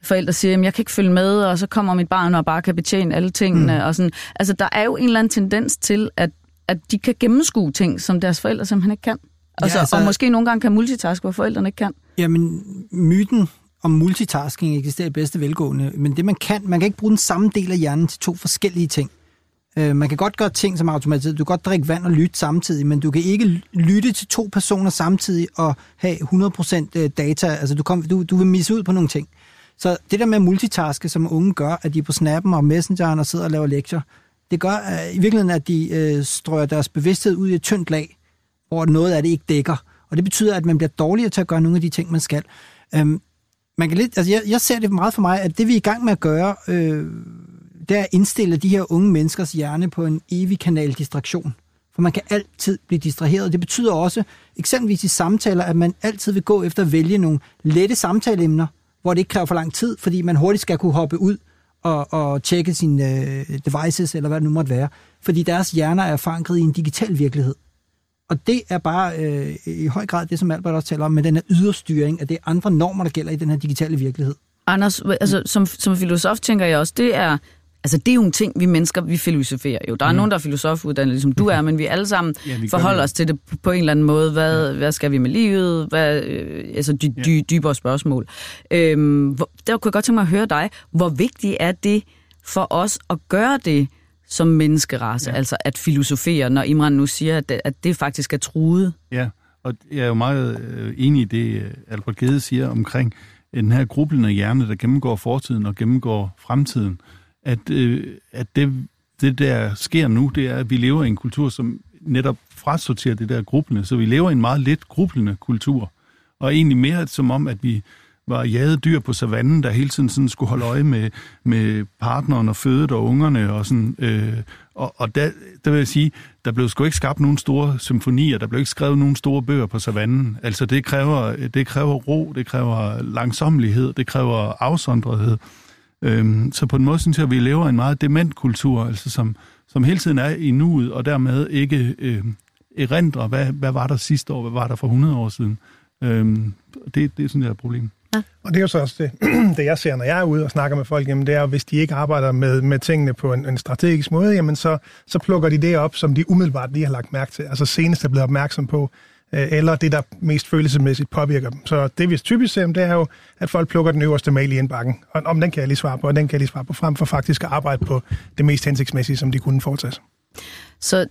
B: forældre siger, at jeg kan ikke følge med, og så kommer mit barn og bare kan betjene alle tingene. Mm. Og sådan. Altså, der er jo en eller anden tendens til, at, at de kan gennemskue ting, som deres forældre simpelthen ikke kan. Altså, ja, altså, og måske nogle gange kan multitaske, hvor forældrene ikke kan.
D: Jamen, myten om multitasking eksisterer i bedste velgående, men det man kan, man kan ikke bruge den samme del af hjernen til to forskellige ting. Øh, man kan godt gøre ting som automatiseret. Du kan godt drikke vand og lytte samtidig, men du kan ikke lytte til to personer samtidig og have 100% øh, data. Altså, du, kom, du, du vil misse ud på nogle ting. Så det der med multitaske, som unge gør, at de er på snappen og messengeren og sidder og laver lektier, det gør uh, i virkeligheden, at de uh, strøger deres bevidsthed ud i et tyndt lag, hvor noget af det ikke dækker. Og det betyder, at man bliver dårligere til at gøre nogle af de ting, man skal. Um, man kan lidt, altså jeg, jeg ser det meget for mig, at det vi er i gang med at gøre, øh, det er at indstille de her unge menneskers hjerne på en evig kanal distraktion. For man kan altid blive distraheret. Det betyder også, eksempelvis i samtaler, at man altid vil gå efter at vælge nogle lette samtaleemner, hvor det ikke kræver for lang tid, fordi man hurtigt skal kunne hoppe ud og, og tjekke sine øh, devices, eller hvad det nu måtte være. Fordi deres hjerner er forankret i en digital virkelighed. Og det er bare øh, i høj grad det, som Albert også taler om, med den her yderstyring, at det er andre normer, der gælder i den her digitale virkelighed.
B: Anders, altså, som, som filosof tænker jeg også, det er, altså, det er jo en ting, vi mennesker, vi filosoferer jo. Der er mm. nogen, der er filosofuddannet, ligesom du er, men vi alle sammen ja, forholder os til det på en eller anden måde. Hvad, ja. hvad skal vi med livet? Hvad, øh, altså dy, dy, dybere spørgsmål. Øhm, hvor, der kunne jeg godt tænke mig at høre dig. Hvor vigtigt er det for os at gøre det, som menneskerace, ja. altså at filosofere, når Imran nu siger, at det, at det faktisk er truet.
E: Ja, og jeg er jo meget øh, enig i det, øh, Albert Gede siger omkring den her grublende hjerne, der gennemgår fortiden og gennemgår fremtiden, at, øh, at det, det der sker nu, det er, at vi lever i en kultur, som netop frasorterer det der grublende, så vi lever i en meget lidt grublende kultur, og egentlig mere som om, at vi var jade dyr på savannen, der hele tiden sådan skulle holde øje med, med partneren og fødet og ungerne. Og, sådan, øh, og, og der, der vil jeg sige, der blev sgu ikke skabt nogen store symfonier, der blev ikke skrevet nogen store bøger på savannen. Altså det kræver, det kræver ro, det kræver langsomlighed, det kræver afsondrethed. Øhm, så på en måde synes jeg, at vi lever i en meget dement kultur, altså som, som hele tiden er i nuet, og dermed ikke øh, erindrer, hvad, hvad var der sidste år, hvad var der for 100 år siden. Øhm, det, det er er et problem.
F: Ja. Og det er jo så også det, det, jeg ser, når jeg er ude og snakker med folk, jamen det er hvis de ikke arbejder med, med tingene på en, en strategisk måde, jamen så, så plukker de det op, som de umiddelbart lige har lagt mærke til, altså senest er blevet opmærksom på, Øh, eller det, der mest følelsesmæssigt påvirker dem. Så det, vi typisk ser, det er jo, at folk plukker den øverste mail i indbakken, og om den kan jeg lige svare på, og den kan jeg lige svare på, frem for faktisk at arbejde på det mest hensigtsmæssige, som de kunne foretage.
B: Så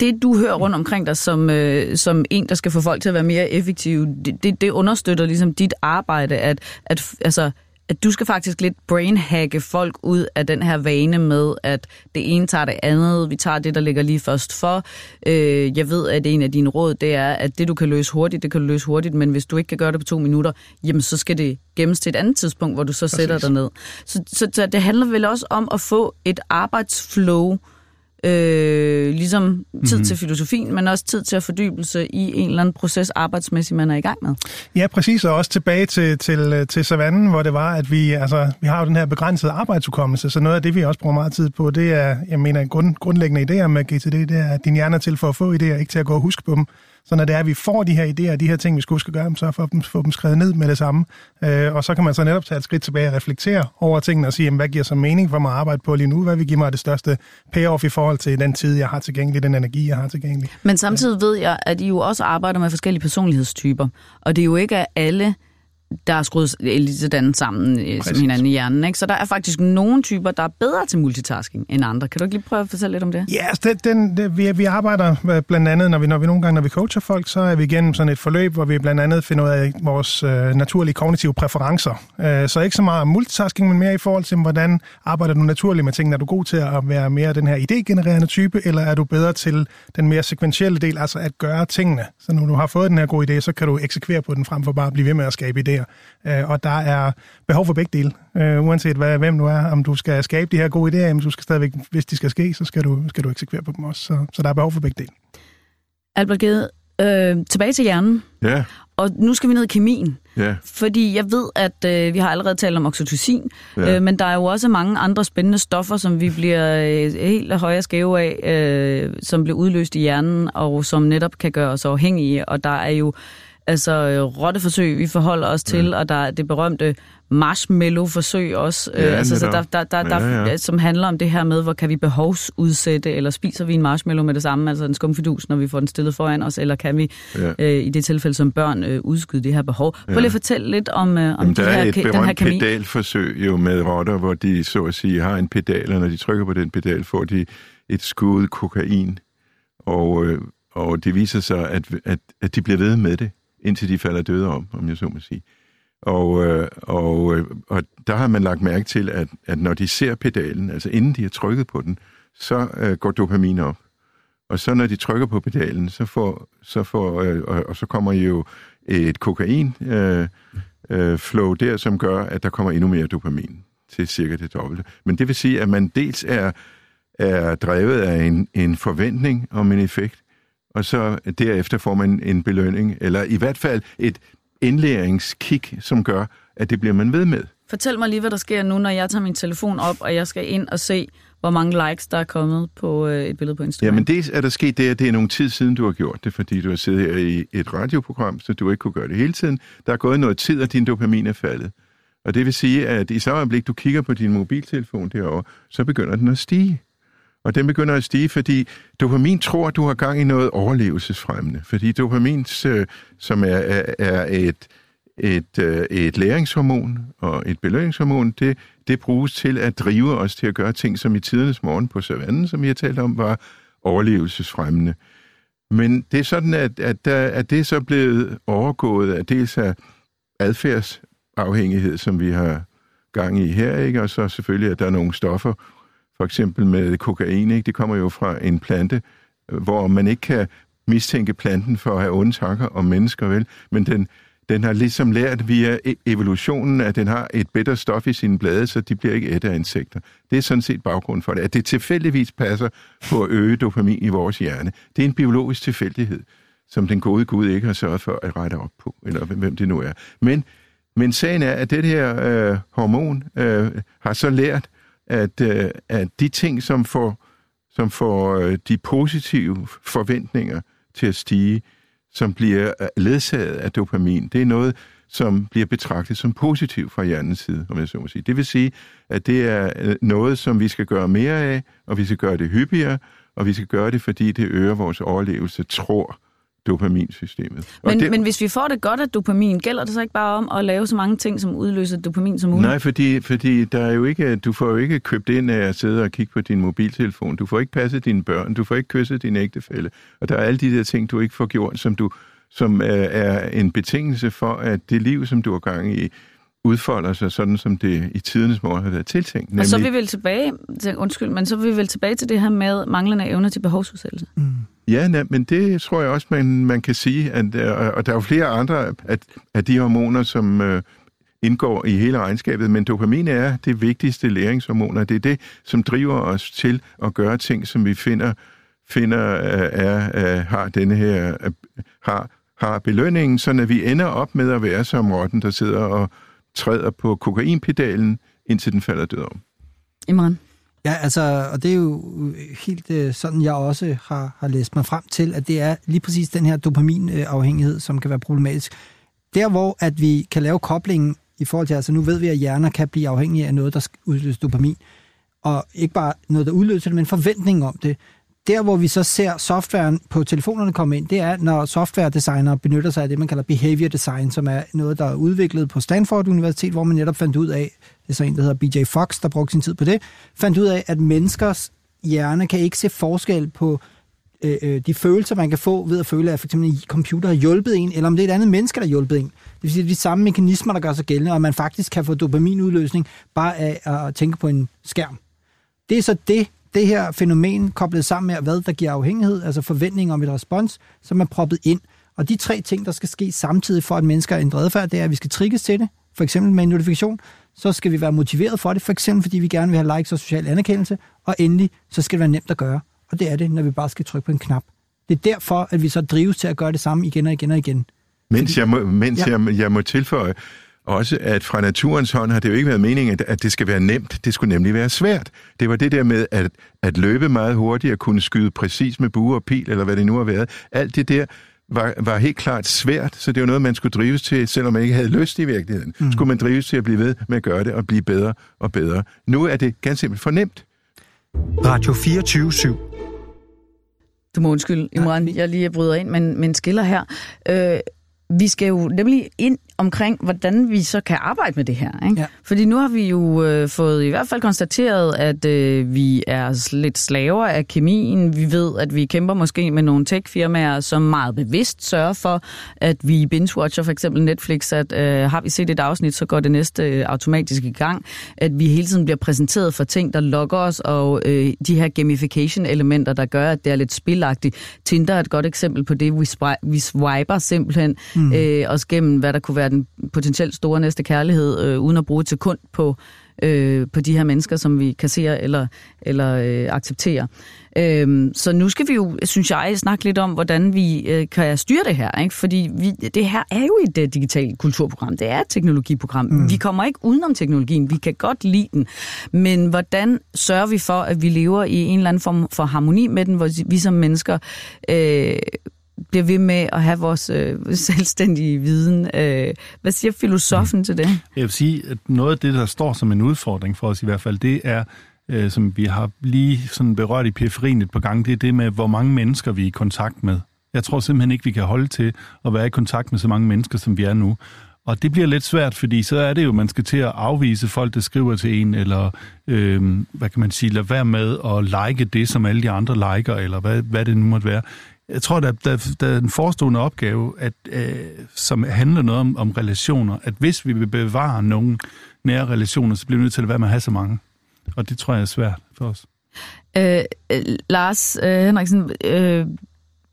B: det, du hører rundt omkring dig som, øh, som en, der skal få folk til at være mere effektive, det, det, det understøtter ligesom dit arbejde, at, at, altså, at du skal faktisk lidt brainhacke folk ud af den her vane med, at det ene tager det andet, vi tager det, der ligger lige først for. Øh, jeg ved, at en af dine råd, det er, at det, du kan løse hurtigt, det kan du løse hurtigt, men hvis du ikke kan gøre det på to minutter, jamen så skal det gemmes til et andet tidspunkt, hvor du så Præcis. sætter dig ned. Så, så, så det handler vel også om at få et arbejdsflow, øh, ligesom tid mm-hmm. til filosofien, men også tid til at fordybelse i en eller anden proces arbejdsmæssigt, man er i gang med.
F: Ja, præcis, og også tilbage til, til, til savannen, hvor det var, at vi, altså, vi har jo den her begrænsede arbejdsudkommelse, så noget af det, vi også bruger meget tid på, det er, jeg mener, grund, grundlæggende idéer med GTD, det er, at din hjerne er til for at få idéer, ikke til at gå og huske på dem. Så når det er, at vi får de her idéer, de her ting, vi skulle huske at gøre, så får dem, få dem skrevet ned med det samme. Øh, og så kan man så netop tage et skridt tilbage og reflektere over tingene og sige, jamen, hvad giver så mening for mig at arbejde på lige nu? Hvad vil give mig det største payoff i forhold til den tid, jeg har tilgængelig, den energi, jeg har tilgængelig?
B: Men samtidig ved jeg, at I jo også arbejder med forskellige personlighedstyper. Og det er jo ikke alle der er skruet lige sådan sammen Præcis. som hinanden i hjernen. Ikke? Så der er faktisk nogle typer, der er bedre til multitasking end andre. Kan du ikke lige prøve at fortælle lidt om det?
F: Ja, yes, det, den, det, vi, vi arbejder blandt andet, når vi, når vi nogle gange, når vi coacher folk, så er vi igennem sådan et forløb, hvor vi blandt andet finder ud af vores øh, naturlige kognitive præferencer. Øh, så ikke så meget multitasking, men mere i forhold til, hvordan arbejder du naturligt med tingene. Er du god til at være mere den her idégenererende type, eller er du bedre til den mere sekventielle del, altså at gøre tingene? Så når du har fået den her gode idé, så kan du eksekvere på den, frem for bare at blive ved med at skabe idéer idéer. Øh, og der er behov for begge dele, øh, uanset hvad, hvem du er. Om du skal skabe de her gode idéer, men du skal stadigvæk, hvis de skal ske, så skal du, skal du eksekvere på dem også. Så, så der er behov for begge dele.
B: Albert Gede, øh, tilbage til hjernen.
G: Ja.
B: Og nu skal vi ned i kemien.
G: Ja.
B: Fordi jeg ved, at øh, vi har allerede talt om oxytocin, ja. øh, men der er jo også mange andre spændende stoffer, som vi bliver øh, helt højere skæve af, øh, som bliver udløst i hjernen, og som netop kan gøre os afhængige. Og der er jo altså øh, rotteforsøg, vi forholder os til, ja. og der er det berømte marshmallow-forsøg også, ja, øh, altså, så der, der, der, der, ja, ja. som handler om det her med, hvor kan vi behovsudsætte, eller spiser vi en marshmallow med det samme, altså en skumfidus, når vi får den stillet foran os, eller kan vi ja. øh, i det tilfælde som børn øh, udskyde det her behov. Prøv lige at fortælle lidt om, øh, om Jamen,
G: der
B: de
G: her,
B: er
G: et den her pedalforsøg jo med rotter, hvor de så at sige har en pedal, og når de trykker på den pedal, får de et skud kokain, og, øh, og det viser sig, at, at, at de bliver ved med det indtil de falder døde om, om jeg så må sige. Og, øh, og, øh, og der har man lagt mærke til, at, at når de ser pedalen, altså inden de har trykket på den, så øh, går dopamin op. Og så når de trykker på pedalen, så får, så får øh, og, og så kommer jo et kokain, øh, øh, flow der, som gør, at der kommer endnu mere dopamin til cirka det dobbelte. Men det vil sige, at man dels er, er drevet af en, en forventning om en effekt, og så derefter får man en belønning, eller i hvert fald et indlæringskick, som gør, at det bliver man ved med.
B: Fortæl mig lige, hvad der sker nu, når jeg tager min telefon op, og jeg skal ind og se, hvor mange likes, der er kommet på øh, et billede på Instagram.
G: Jamen det er der sket det, at det er nogle tid siden, du har gjort det, fordi du har siddet her i et radioprogram, så du ikke kunne gøre det hele tiden. Der er gået noget tid, og din dopamin er faldet. Og det vil sige, at i så øjeblik, du kigger på din mobiltelefon derovre, så begynder den at stige. Og den begynder at stige, fordi dopamin tror, at du har gang i noget overlevelsesfremmende. Fordi dopamin, øh, som er, er, er et, et, øh, et læringshormon og et belønningshormon, det, det bruges til at drive os til at gøre ting, som i tidernes morgen på savannen, som vi har talt om, var overlevelsesfremmende. Men det er sådan, at, at, der, at det er så blevet overgået af dels af adfærdsafhængighed, som vi har gang i her, ikke? og så selvfølgelig, at der er nogle stoffer, for eksempel med kokain, ikke? det kommer jo fra en plante, øh, hvor man ikke kan mistænke planten for at have onde tanker om mennesker, vel? men den, den har ligesom lært via e-, evolutionen, at den har et bedre stof i sine blade, så de bliver ikke ædt af insekter. Det er sådan set baggrunden for det. At det tilfældigvis passer på at øge dopamin i vores hjerne, det er en biologisk tilfældighed, som den gode Gud ikke har sørget for at rette op på, eller hvem det nu er. Men, men sagen er, at det her øh, hormon øh, har så lært, at, øh, at de ting, som får, som får øh, de positive forventninger til at stige, som bliver øh, ledsaget af dopamin, det er noget, som bliver betragtet som positivt fra hjernens side, om jeg så må sige. Det vil sige, at det er øh, noget, som vi skal gøre mere af, og vi skal gøre det hyppigere, og vi skal gøre det, fordi det øger vores overlevelse, tror dopaminsystemet.
B: Men,
G: det,
B: men hvis vi får det godt af dopamin, gælder det så ikke bare om at lave så mange ting, som udløser dopamin som muligt?
G: Nej, fordi, fordi der er jo ikke, du får jo ikke købt ind af at sidde og kigge på din mobiltelefon. Du får ikke passet dine børn. Du får ikke kysset din ægtefælle. Og der er alle de der ting, du ikke får gjort, som, du, som er, er en betingelse for, at det liv, som du har gang i, udfolder sig sådan, som det i tidens morgen har været tiltænkt.
B: Nemlig... Og så er vi vel tilbage, undskyld, men så er vi vel tilbage til det her med manglende evner til behovsudsættelse. Mm.
G: Ja, nej, men det tror jeg også, man, man kan sige, at, øh, og der er jo flere andre af, af de hormoner, som øh, indgår i hele regnskabet, men dopamin er det vigtigste læringshormon, og Det er det, som driver os til at gøre ting, som vi finder, finder øh, er, er, har denne her, øh, har, har belønningen, så når vi ender op med at være som rotten, der sidder og træder på kokainpedalen, indtil den falder død om.
B: Imran?
D: Ja, altså, og det er jo øh, helt øh, sådan, jeg også har, har læst mig frem til, at det er lige præcis den her dopaminafhængighed, som kan være problematisk. Der, hvor at vi kan lave koblingen i forhold til, altså nu ved vi, at hjerner kan blive afhængige af noget, der udløser dopamin, og ikke bare noget, der udløser det, men forventning om det der, hvor vi så ser softwaren på telefonerne komme ind, det er, når softwaredesignere benytter sig af det, man kalder behavior design, som er noget, der er udviklet på Stanford Universitet, hvor man netop fandt ud af, det er så en, der hedder BJ Fox, der brugte sin tid på det, fandt ud af, at menneskers hjerne kan ikke se forskel på øh, øh, de følelser, man kan få ved at føle, at for eksempel en computer har hjulpet en, eller om det er et andet menneske, der har hjulpet en. Det vil sige, at det er de samme mekanismer, der gør sig gældende, og man faktisk kan få dopaminudløsning bare af at tænke på en skærm. Det er så det, det her fænomen koblet sammen med, hvad der giver afhængighed, altså forventning om et respons, som er proppet ind. Og de tre ting, der skal ske samtidig for, at mennesker er ændret adfærd, det er, at vi skal trigges til det, for eksempel med en notifikation, så skal vi være motiveret for det, for eksempel fordi vi gerne vil have likes og social anerkendelse, og endelig, så skal det være nemt at gøre. Og det er det, når vi bare skal trykke på en knap. Det er derfor, at vi så drives til at gøre det samme igen og igen og igen.
G: Mens, fordi, jeg, må, mens ja. jeg, jeg må tilføje, også, at fra naturens hånd har det jo ikke været meningen, at, at det skal være nemt. Det skulle nemlig være svært. Det var det der med at, at løbe meget hurtigt, at kunne skyde præcis med bue og pil, eller hvad det nu har været. Alt det der var, var helt klart svært, så det var noget, man skulle drives til, selvom man ikke havde lyst i virkeligheden. Mm. Skulle man drives til at blive ved med at gøre det og blive bedre og bedre. Nu er det ganske simpelt for nemt.
C: Radio 24 /7.
B: Du må undskylde, Imran, jeg lige bryder ind, men, men skiller her. Øh, vi skal jo nemlig ind omkring, hvordan vi så kan arbejde med det her. Ikke? Ja. Fordi nu har vi jo øh, fået i hvert fald konstateret, at øh, vi er lidt slaver af kemien. Vi ved, at vi kæmper måske med nogle tech-firmaer, som meget bevidst sørger for, at vi binge-watcher for eksempel Netflix, at øh, har vi set et afsnit, så går det næste øh, automatisk i gang. At vi hele tiden bliver præsenteret for ting, der lokker os, og øh, de her gamification-elementer, der gør, at det er lidt spilagtigt. Tinder er et godt eksempel på det. Vi, vi swiper simpelthen mm. øh, os gennem, hvad der kunne være den potentielt store næste kærlighed, øh, uden at bruge et sekund på, øh, på de her mennesker, som vi kasserer eller, eller øh, accepterer. Øh, så nu skal vi jo, synes jeg, snakke lidt om, hvordan vi øh, kan styre det her. Ikke? Fordi vi, det her er jo et uh, digitalt kulturprogram. Det er et teknologiprogram. Mm. Vi kommer ikke udenom teknologien. Vi kan godt lide den. Men hvordan sørger vi for, at vi lever i en eller anden form for harmoni med den, hvor vi som mennesker øh, bliver ved med at have vores øh, selvstændige viden. Øh, hvad siger filosofen til det?
E: Jeg vil sige, at noget af det, der står som en udfordring for os i hvert fald, det er, øh, som vi har lige sådan berørt i periferien et par gange, det er det med, hvor mange mennesker vi er i kontakt med. Jeg tror simpelthen ikke, vi kan holde til at være i kontakt med så mange mennesker, som vi er nu. Og det bliver lidt svært, fordi så er det jo, man skal til at afvise folk, der skriver til en, eller øh, hvad kan man sige, lade være med at like det, som alle de andre liker, eller hvad, hvad det nu måtte være. Jeg tror, der, der, der er en forestående opgave, at, øh, som handler noget om, om relationer, at hvis vi vil bevare nogle nære relationer, så bliver vi nødt til at være med at have så mange. Og det tror jeg er svært for os.
B: Øh, øh Lars øh, Henriksen, øh,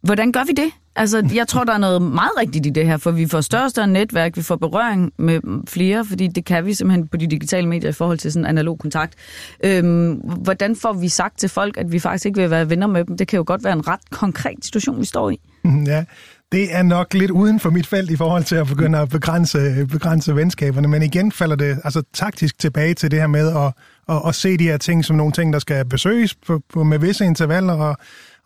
B: hvordan gør vi det? Altså, jeg tror, der er noget meget rigtigt i det her, for vi får større og større netværk, vi får berøring med flere, fordi det kan vi simpelthen på de digitale medier i forhold til sådan analog kontakt. Øhm, hvordan får vi sagt til folk, at vi faktisk ikke vil være venner med dem? Det kan jo godt være en ret konkret situation, vi står i.
F: Mhm, ja, det er nok lidt uden for mit felt i forhold til at begynde at begrænse, begrænse venskaberne, men igen falder det altså taktisk tilbage til det her med at, at, at se de her ting som nogle ting, der skal besøges på, på, med visse intervaller, og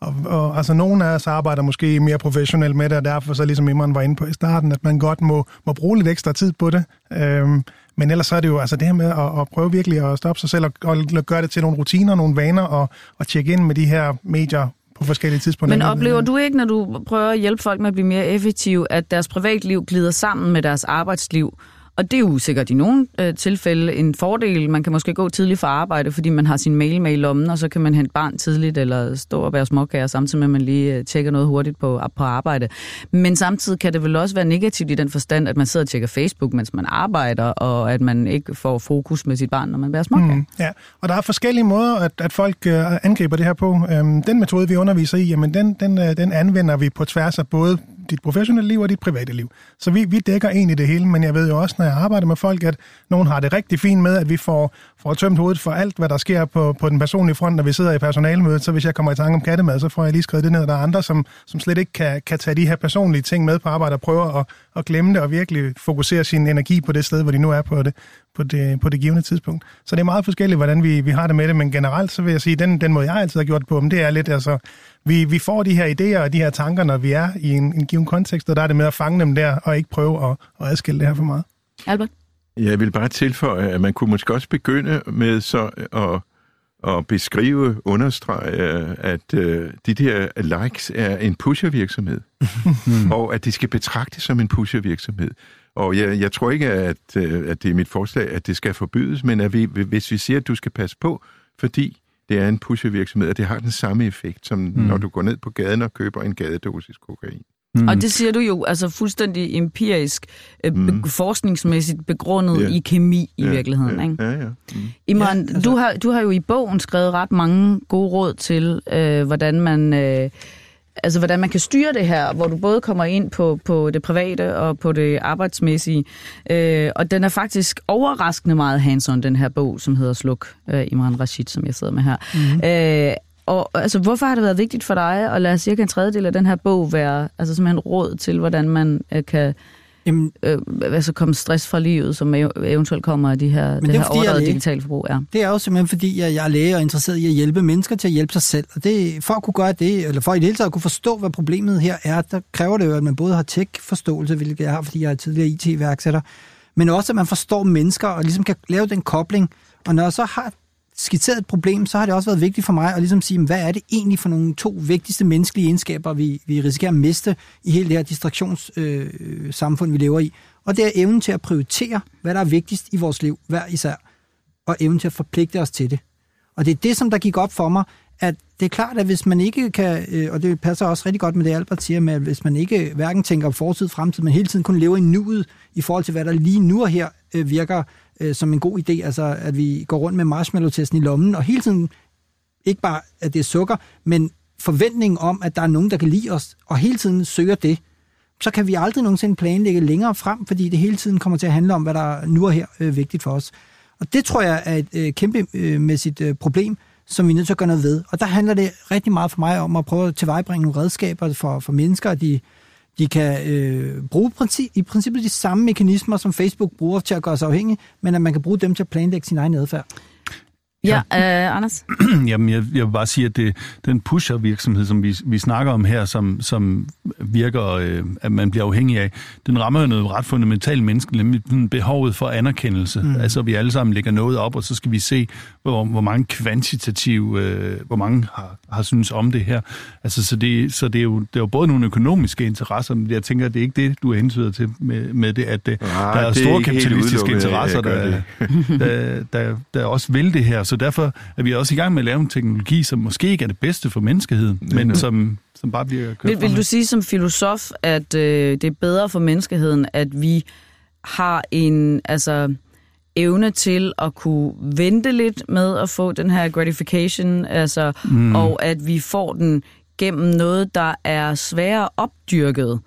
F: og, og altså, nogle af os arbejder måske mere professionelt med det, og derfor så ligesom Imran var inde på i starten, at man godt må, må bruge lidt ekstra tid på det. Øhm, men ellers så er det jo altså det her med at, at prøve virkelig at stoppe sig selv og, og gøre det til nogle rutiner, nogle vaner, og, og tjekke ind med de her medier på forskellige tidspunkter.
B: Men oplever du ikke, når du prøver at hjælpe folk med at blive mere effektive, at deres privatliv glider sammen med deres arbejdsliv? Og det er jo sikkert i nogle øh, tilfælde en fordel. Man kan måske gå tidligt fra arbejde, fordi man har sin mail med i lommen, og så kan man hente barn tidligt, eller stå og være småkager, samtidig med, at man lige øh, tjekker noget hurtigt på, på arbejde. Men samtidig kan det vel også være negativt i den forstand, at man sidder og tjekker Facebook, mens man arbejder, og at man ikke får fokus med sit barn, når man bliver småkager. Mm,
F: ja, og der er forskellige måder, at, at folk øh, angriber det her på. Øhm, den metode, vi underviser i, jamen den, den, øh, den anvender vi på tværs af både dit professionelle liv og dit private liv. Så vi, vi dækker egentlig det hele, men jeg ved jo også, når jeg arbejder med folk, at nogen har det rigtig fint med, at vi får, får tømt hovedet for alt, hvad der sker på, på den personlige front, når vi sidder i personalmødet. Så hvis jeg kommer i tanke om kattemad, så får jeg lige skrevet det ned. Der er andre, som, som slet ikke kan, kan tage de her personlige ting med på arbejde og prøver at, at glemme det og virkelig fokusere sin energi på det sted, hvor de nu er på det, på det, på det givende tidspunkt. Så det er meget forskelligt, hvordan vi, vi har det med det, men generelt så vil jeg sige, den, den måde, jeg altid har gjort på dem, det er lidt, altså, vi, vi får de her idéer og de her tanker, når vi er i en, en given kontekst, og der er det med at fange dem der, og ikke prøve at, at adskille det her for meget.
B: Albert?
G: Jeg vil bare tilføje, at man kunne måske også begynde med så at, at beskrive, understrege, at uh, de der likes er en pushervirksomhed, og at de skal betragtes som en pushervirksomhed. Og jeg, jeg tror ikke, at, øh, at det er mit forslag, at det skal forbydes, men at vi, hvis vi siger, at du skal passe på, fordi det er en pushevirksomhed, og det har den samme effekt, som mm. når du går ned på gaden og køber en gadedosis kokain.
B: Mm. Og det siger du jo altså fuldstændig empirisk, øh, mm. forskningsmæssigt begrundet yeah. i kemi i yeah. virkeligheden.
G: Yeah.
B: Ikke?
G: Ja, ja. Mm.
B: Imran, ja, altså... du, har, du har jo i bogen skrevet ret mange gode råd til, øh, hvordan man... Øh, altså hvordan man kan styre det her, hvor du både kommer ind på, på det private og på det arbejdsmæssige. Øh, og den er faktisk overraskende meget hands-on, den her bog, som hedder Sluk, øh, Imran Rashid, som jeg sidder med her. Mm-hmm. Øh, og altså, hvorfor har det været vigtigt for dig at lade cirka en tredjedel af den her bog være altså, simpelthen råd til, hvordan man øh, kan Jamen, øh, altså komme stress fra livet, som eventuelt kommer af de her, det, det her overdrevet digitale forbrug? Ja.
D: Det er jo simpelthen fordi, at jeg er læge og er interesseret i at hjælpe mennesker til at hjælpe sig selv. Og det, for at kunne gøre det, eller for i det hele taget at kunne forstå, hvad problemet her er, der kræver det jo, at man både har tech-forståelse, hvilket jeg har, fordi jeg er tidligere IT-iværksætter, men også, at man forstår mennesker og ligesom kan lave den kobling. Og når jeg så har skitseret et problem, så har det også været vigtigt for mig at ligesom sige, hvad er det egentlig for nogle to vigtigste menneskelige egenskaber, vi, vi risikerer at miste i hele det her distraktionssamfund, øh, vi lever i. Og det er evnen til at prioritere, hvad der er vigtigst i vores liv, hver især, og evnen til at forpligte os til det. Og det er det, som der gik op for mig, at det er klart, at hvis man ikke kan, øh, og det passer også rigtig godt med det, Albert siger, med at hvis man ikke hverken tænker på fortid og fremtid, men hele tiden kun lever i nuet i forhold til, hvad der lige nu og her øh, virker øh, som en god idé, altså at vi går rundt med marshmallow-testen i lommen, og hele tiden, ikke bare at det er sukker, men forventningen om, at der er nogen, der kan lide os, og hele tiden søger det, så kan vi aldrig nogensinde planlægge længere frem, fordi det hele tiden kommer til at handle om, hvad der nu er her øh, vigtigt for os. Og det tror jeg er et øh, kæmpemæssigt øh, øh, problem, som vi er nødt til at gøre noget ved. Og der handler det rigtig meget for mig om at prøve at tilvejebringe nogle redskaber for, for mennesker, de, de kan øh, bruge princi- i princippet de samme mekanismer, som Facebook bruger til at gøre sig afhængig, men at man kan bruge dem til at planlægge sin egen adfærd.
B: Ja, øh, Anders?
E: Jamen, jeg, jeg vil bare sige, at det, den pusher-virksomhed, som vi, vi snakker om her, som, som virker, øh, at man bliver afhængig af, den rammer jo noget ret fundamentalt menneske, nemlig behovet for anerkendelse. Mm. Altså, vi alle sammen lægger noget op, og så skal vi se, hvor, hvor mange kvantitative, øh, hvor mange har, har synes om det her. Altså, så det, så det, er jo, det er jo både nogle økonomiske interesser, men jeg tænker, at det er ikke det, du er hensyder til med, med det, at det, ja, der er, er store kapitalistiske interesser, der, der, der, der også vil det her så derfor er vi også i gang med at lave en teknologi, som måske ikke er det bedste for menneskeheden, mm. men som, som bare bliver kørt
B: vil, vil du sige som filosof, at øh, det er bedre for menneskeheden, at vi har en altså evne til at kunne vente lidt med at få den her gratification, altså, mm. og at vi får den gennem noget, der er sværere opdyrket,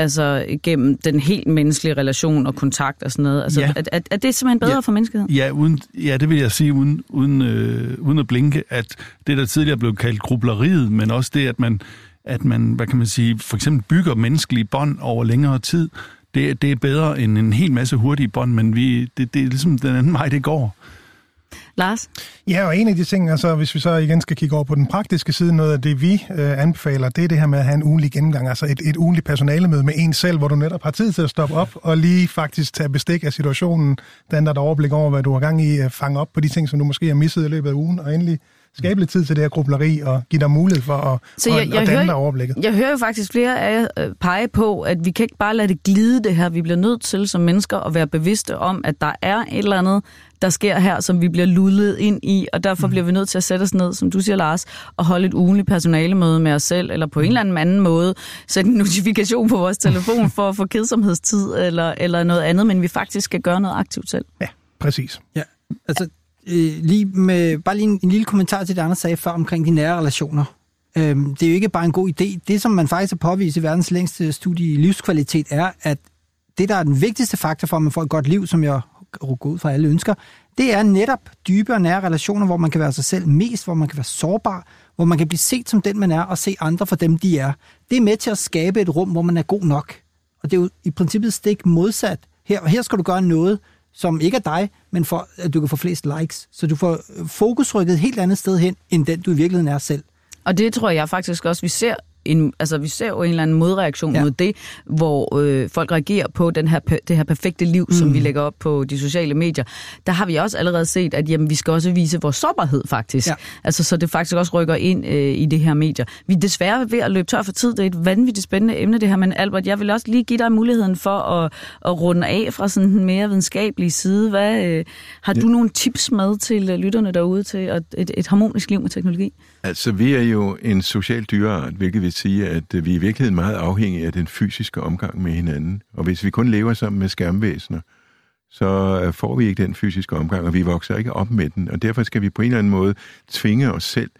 B: altså gennem den helt menneskelige relation og kontakt og sådan noget. Altså, ja. er, er, er det simpelthen bedre
E: ja.
B: for menneskeheden?
E: Ja, uden, ja, det vil jeg sige, uden, uden, øh, uden at blinke, at det, der tidligere blev kaldt grubleriet, men også det, at man, at man, hvad kan man sige, for eksempel bygger menneskelige bånd over længere tid, det, det er bedre end en hel masse hurtige bånd, men vi, det, det er ligesom den anden vej, det går.
B: Lars?
F: Ja, og en af de ting, altså, hvis vi så igen skal kigge over på den praktiske side, noget af det, vi øh, anbefaler, det er det her med at have en ugenlig gennemgang, altså et, et ugenligt personalemøde med en selv, hvor du netop har tid til at stoppe op og lige faktisk tage bestik af situationen, den der overblik over, hvad du har gang i, uh, fange op på de ting, som du måske har misset i løbet af ugen, og endelig skabe lidt tid til det her grubleri og give dig mulighed for at, så jeg, at, jeg at danne hører, overblikket.
B: Jeg hører jo faktisk flere af jer øh, pege på, at vi kan ikke bare lade det glide det her. Vi bliver nødt til som mennesker at være bevidste om, at der er et eller andet, der sker her, som vi bliver lullet ind i, og derfor mm. bliver vi nødt til at sætte os ned, som du siger, Lars, og holde et ugenligt personalemøde med os selv, eller på en eller anden måde sætte en notifikation på vores telefon for at få kedsomhedstid, eller, eller noget andet, men vi faktisk skal gøre noget aktivt selv.
F: Ja, præcis.
D: Ja, altså øh, lige med, bare lige en, en lille kommentar til det, Anders sagde før omkring de nære relationer. Øhm, det er jo ikke bare en god idé. Det, som man faktisk har påvist i verdens længste studie i livskvalitet, er, at det, der er den vigtigste faktor for, at man får et godt liv, som jeg går ud fra alle ønsker, det er netop dybe og nære relationer, hvor man kan være sig selv mest, hvor man kan være sårbar, hvor man kan blive set som den, man er, og se andre for dem, de er. Det er med til at skabe et rum, hvor man er god nok. Og det er jo i princippet stik modsat. Her, her skal du gøre noget, som ikke er dig, men for at du kan få flest likes. Så du får fokusrykket et helt andet sted hen, end den du i virkeligheden er selv.
B: Og det tror jeg faktisk også, vi ser en, altså vi ser jo en eller anden modreaktion ja. mod det, hvor øh, folk reagerer på den her, det her perfekte liv, mm. som vi lægger op på de sociale medier. Der har vi også allerede set, at jamen, vi skal også vise vores sårbarhed faktisk. Ja. Altså, så det faktisk også rykker ind øh, i det her medier. Vi er desværre ved at løbe tør for tid. Det er et vanvittigt spændende emne det her, men Albert, jeg vil også lige give dig muligheden for at, at runde af fra sådan en mere videnskabelig side. Hvad, øh, har ja. du nogle tips med til øh, lytterne derude til et, et, et harmonisk liv med teknologi?
G: Altså, vi er jo en social dyreart, hvilket vil sige, at øh, vi er i virkeligheden meget afhængige af den fysiske omgang med hinanden. Og hvis vi kun lever sammen med skærmvæsener, så øh, får vi ikke den fysiske omgang, og vi vokser ikke op med den. Og derfor skal vi på en eller anden måde tvinge os selv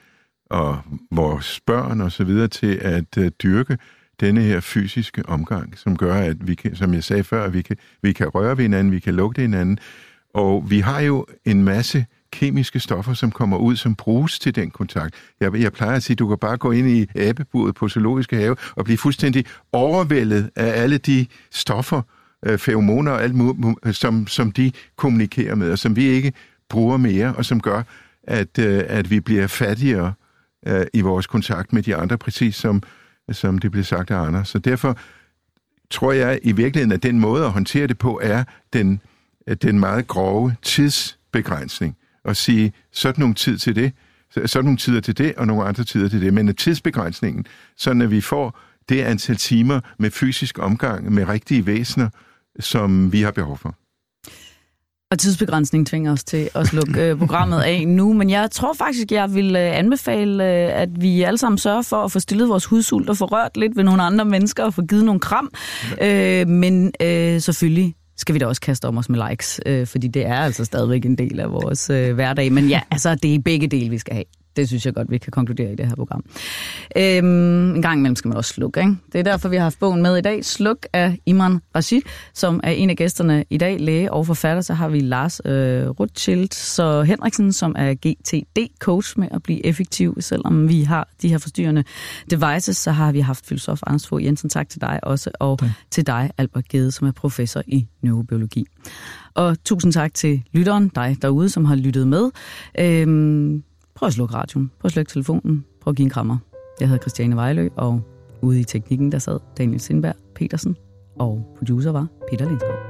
G: og vores børn og så videre til at øh, dyrke denne her fysiske omgang, som gør, at vi kan, som jeg sagde før, at vi kan, vi kan røre ved hinanden, vi kan lugte hinanden. Og vi har jo en masse kemiske stoffer, som kommer ud, som bruges til den kontakt. Jeg, jeg plejer at sige, at du kan bare gå ind i abeburet på zoologiske have og blive fuldstændig overvældet af alle de stoffer, øh, feromoner og alt som, som de kommunikerer med, og som vi ikke bruger mere, og som gør, at, øh, at vi bliver fattigere øh, i vores kontakt med de andre, præcis som, som det blev sagt af andre. Så derfor tror jeg i virkeligheden, at den måde at håndtere det på, er den, den meget grove tidsbegrænsning og sige, sådan nogle tid til det, sådan nogle tider til det, og nogle andre tider til det. Men tidsbegrænsningen, sådan at vi får det antal timer med fysisk omgang med rigtige væsener, som vi har behov for.
B: Og tidsbegrænsning tvinger os til at slukke øh, programmet af nu, men jeg tror faktisk, jeg vil øh, anbefale, øh, at vi alle sammen sørger for at få stillet vores hudsult og få rørt lidt ved nogle andre mennesker og få givet nogle kram. Ja. Øh, men øh, selvfølgelig skal vi da også kaste om os med likes, øh, fordi det er altså stadigvæk en del af vores øh, hverdag. Men ja, altså, det er begge dele, vi skal have. Det synes jeg godt, vi kan konkludere i det her program. Øhm, en gang imellem skal man også slukke, ikke? Det er derfor, vi har haft bogen med i dag. Sluk af Imran Rashid, som er en af gæsterne i dag, læge og forfatter. Så har vi Lars øh, Rothschild så Henriksen, som er GTD-coach med at blive effektiv. Selvom vi har de her forstyrrende devices, så har vi haft filosof Anders Fogh Jensen. Tak til dig også, og ja. til dig, Albert Gede, som er professor i neurobiologi. Og tusind tak til lytteren, dig derude, som har lyttet med. Øhm, prøv at slukke radioen, prøv at slukke telefonen, prøv at give en krammer. Jeg hedder Christiane Vejlø, og ude i teknikken, der sad Daniel Sindberg Petersen, og producer var Peter Lindsgaard.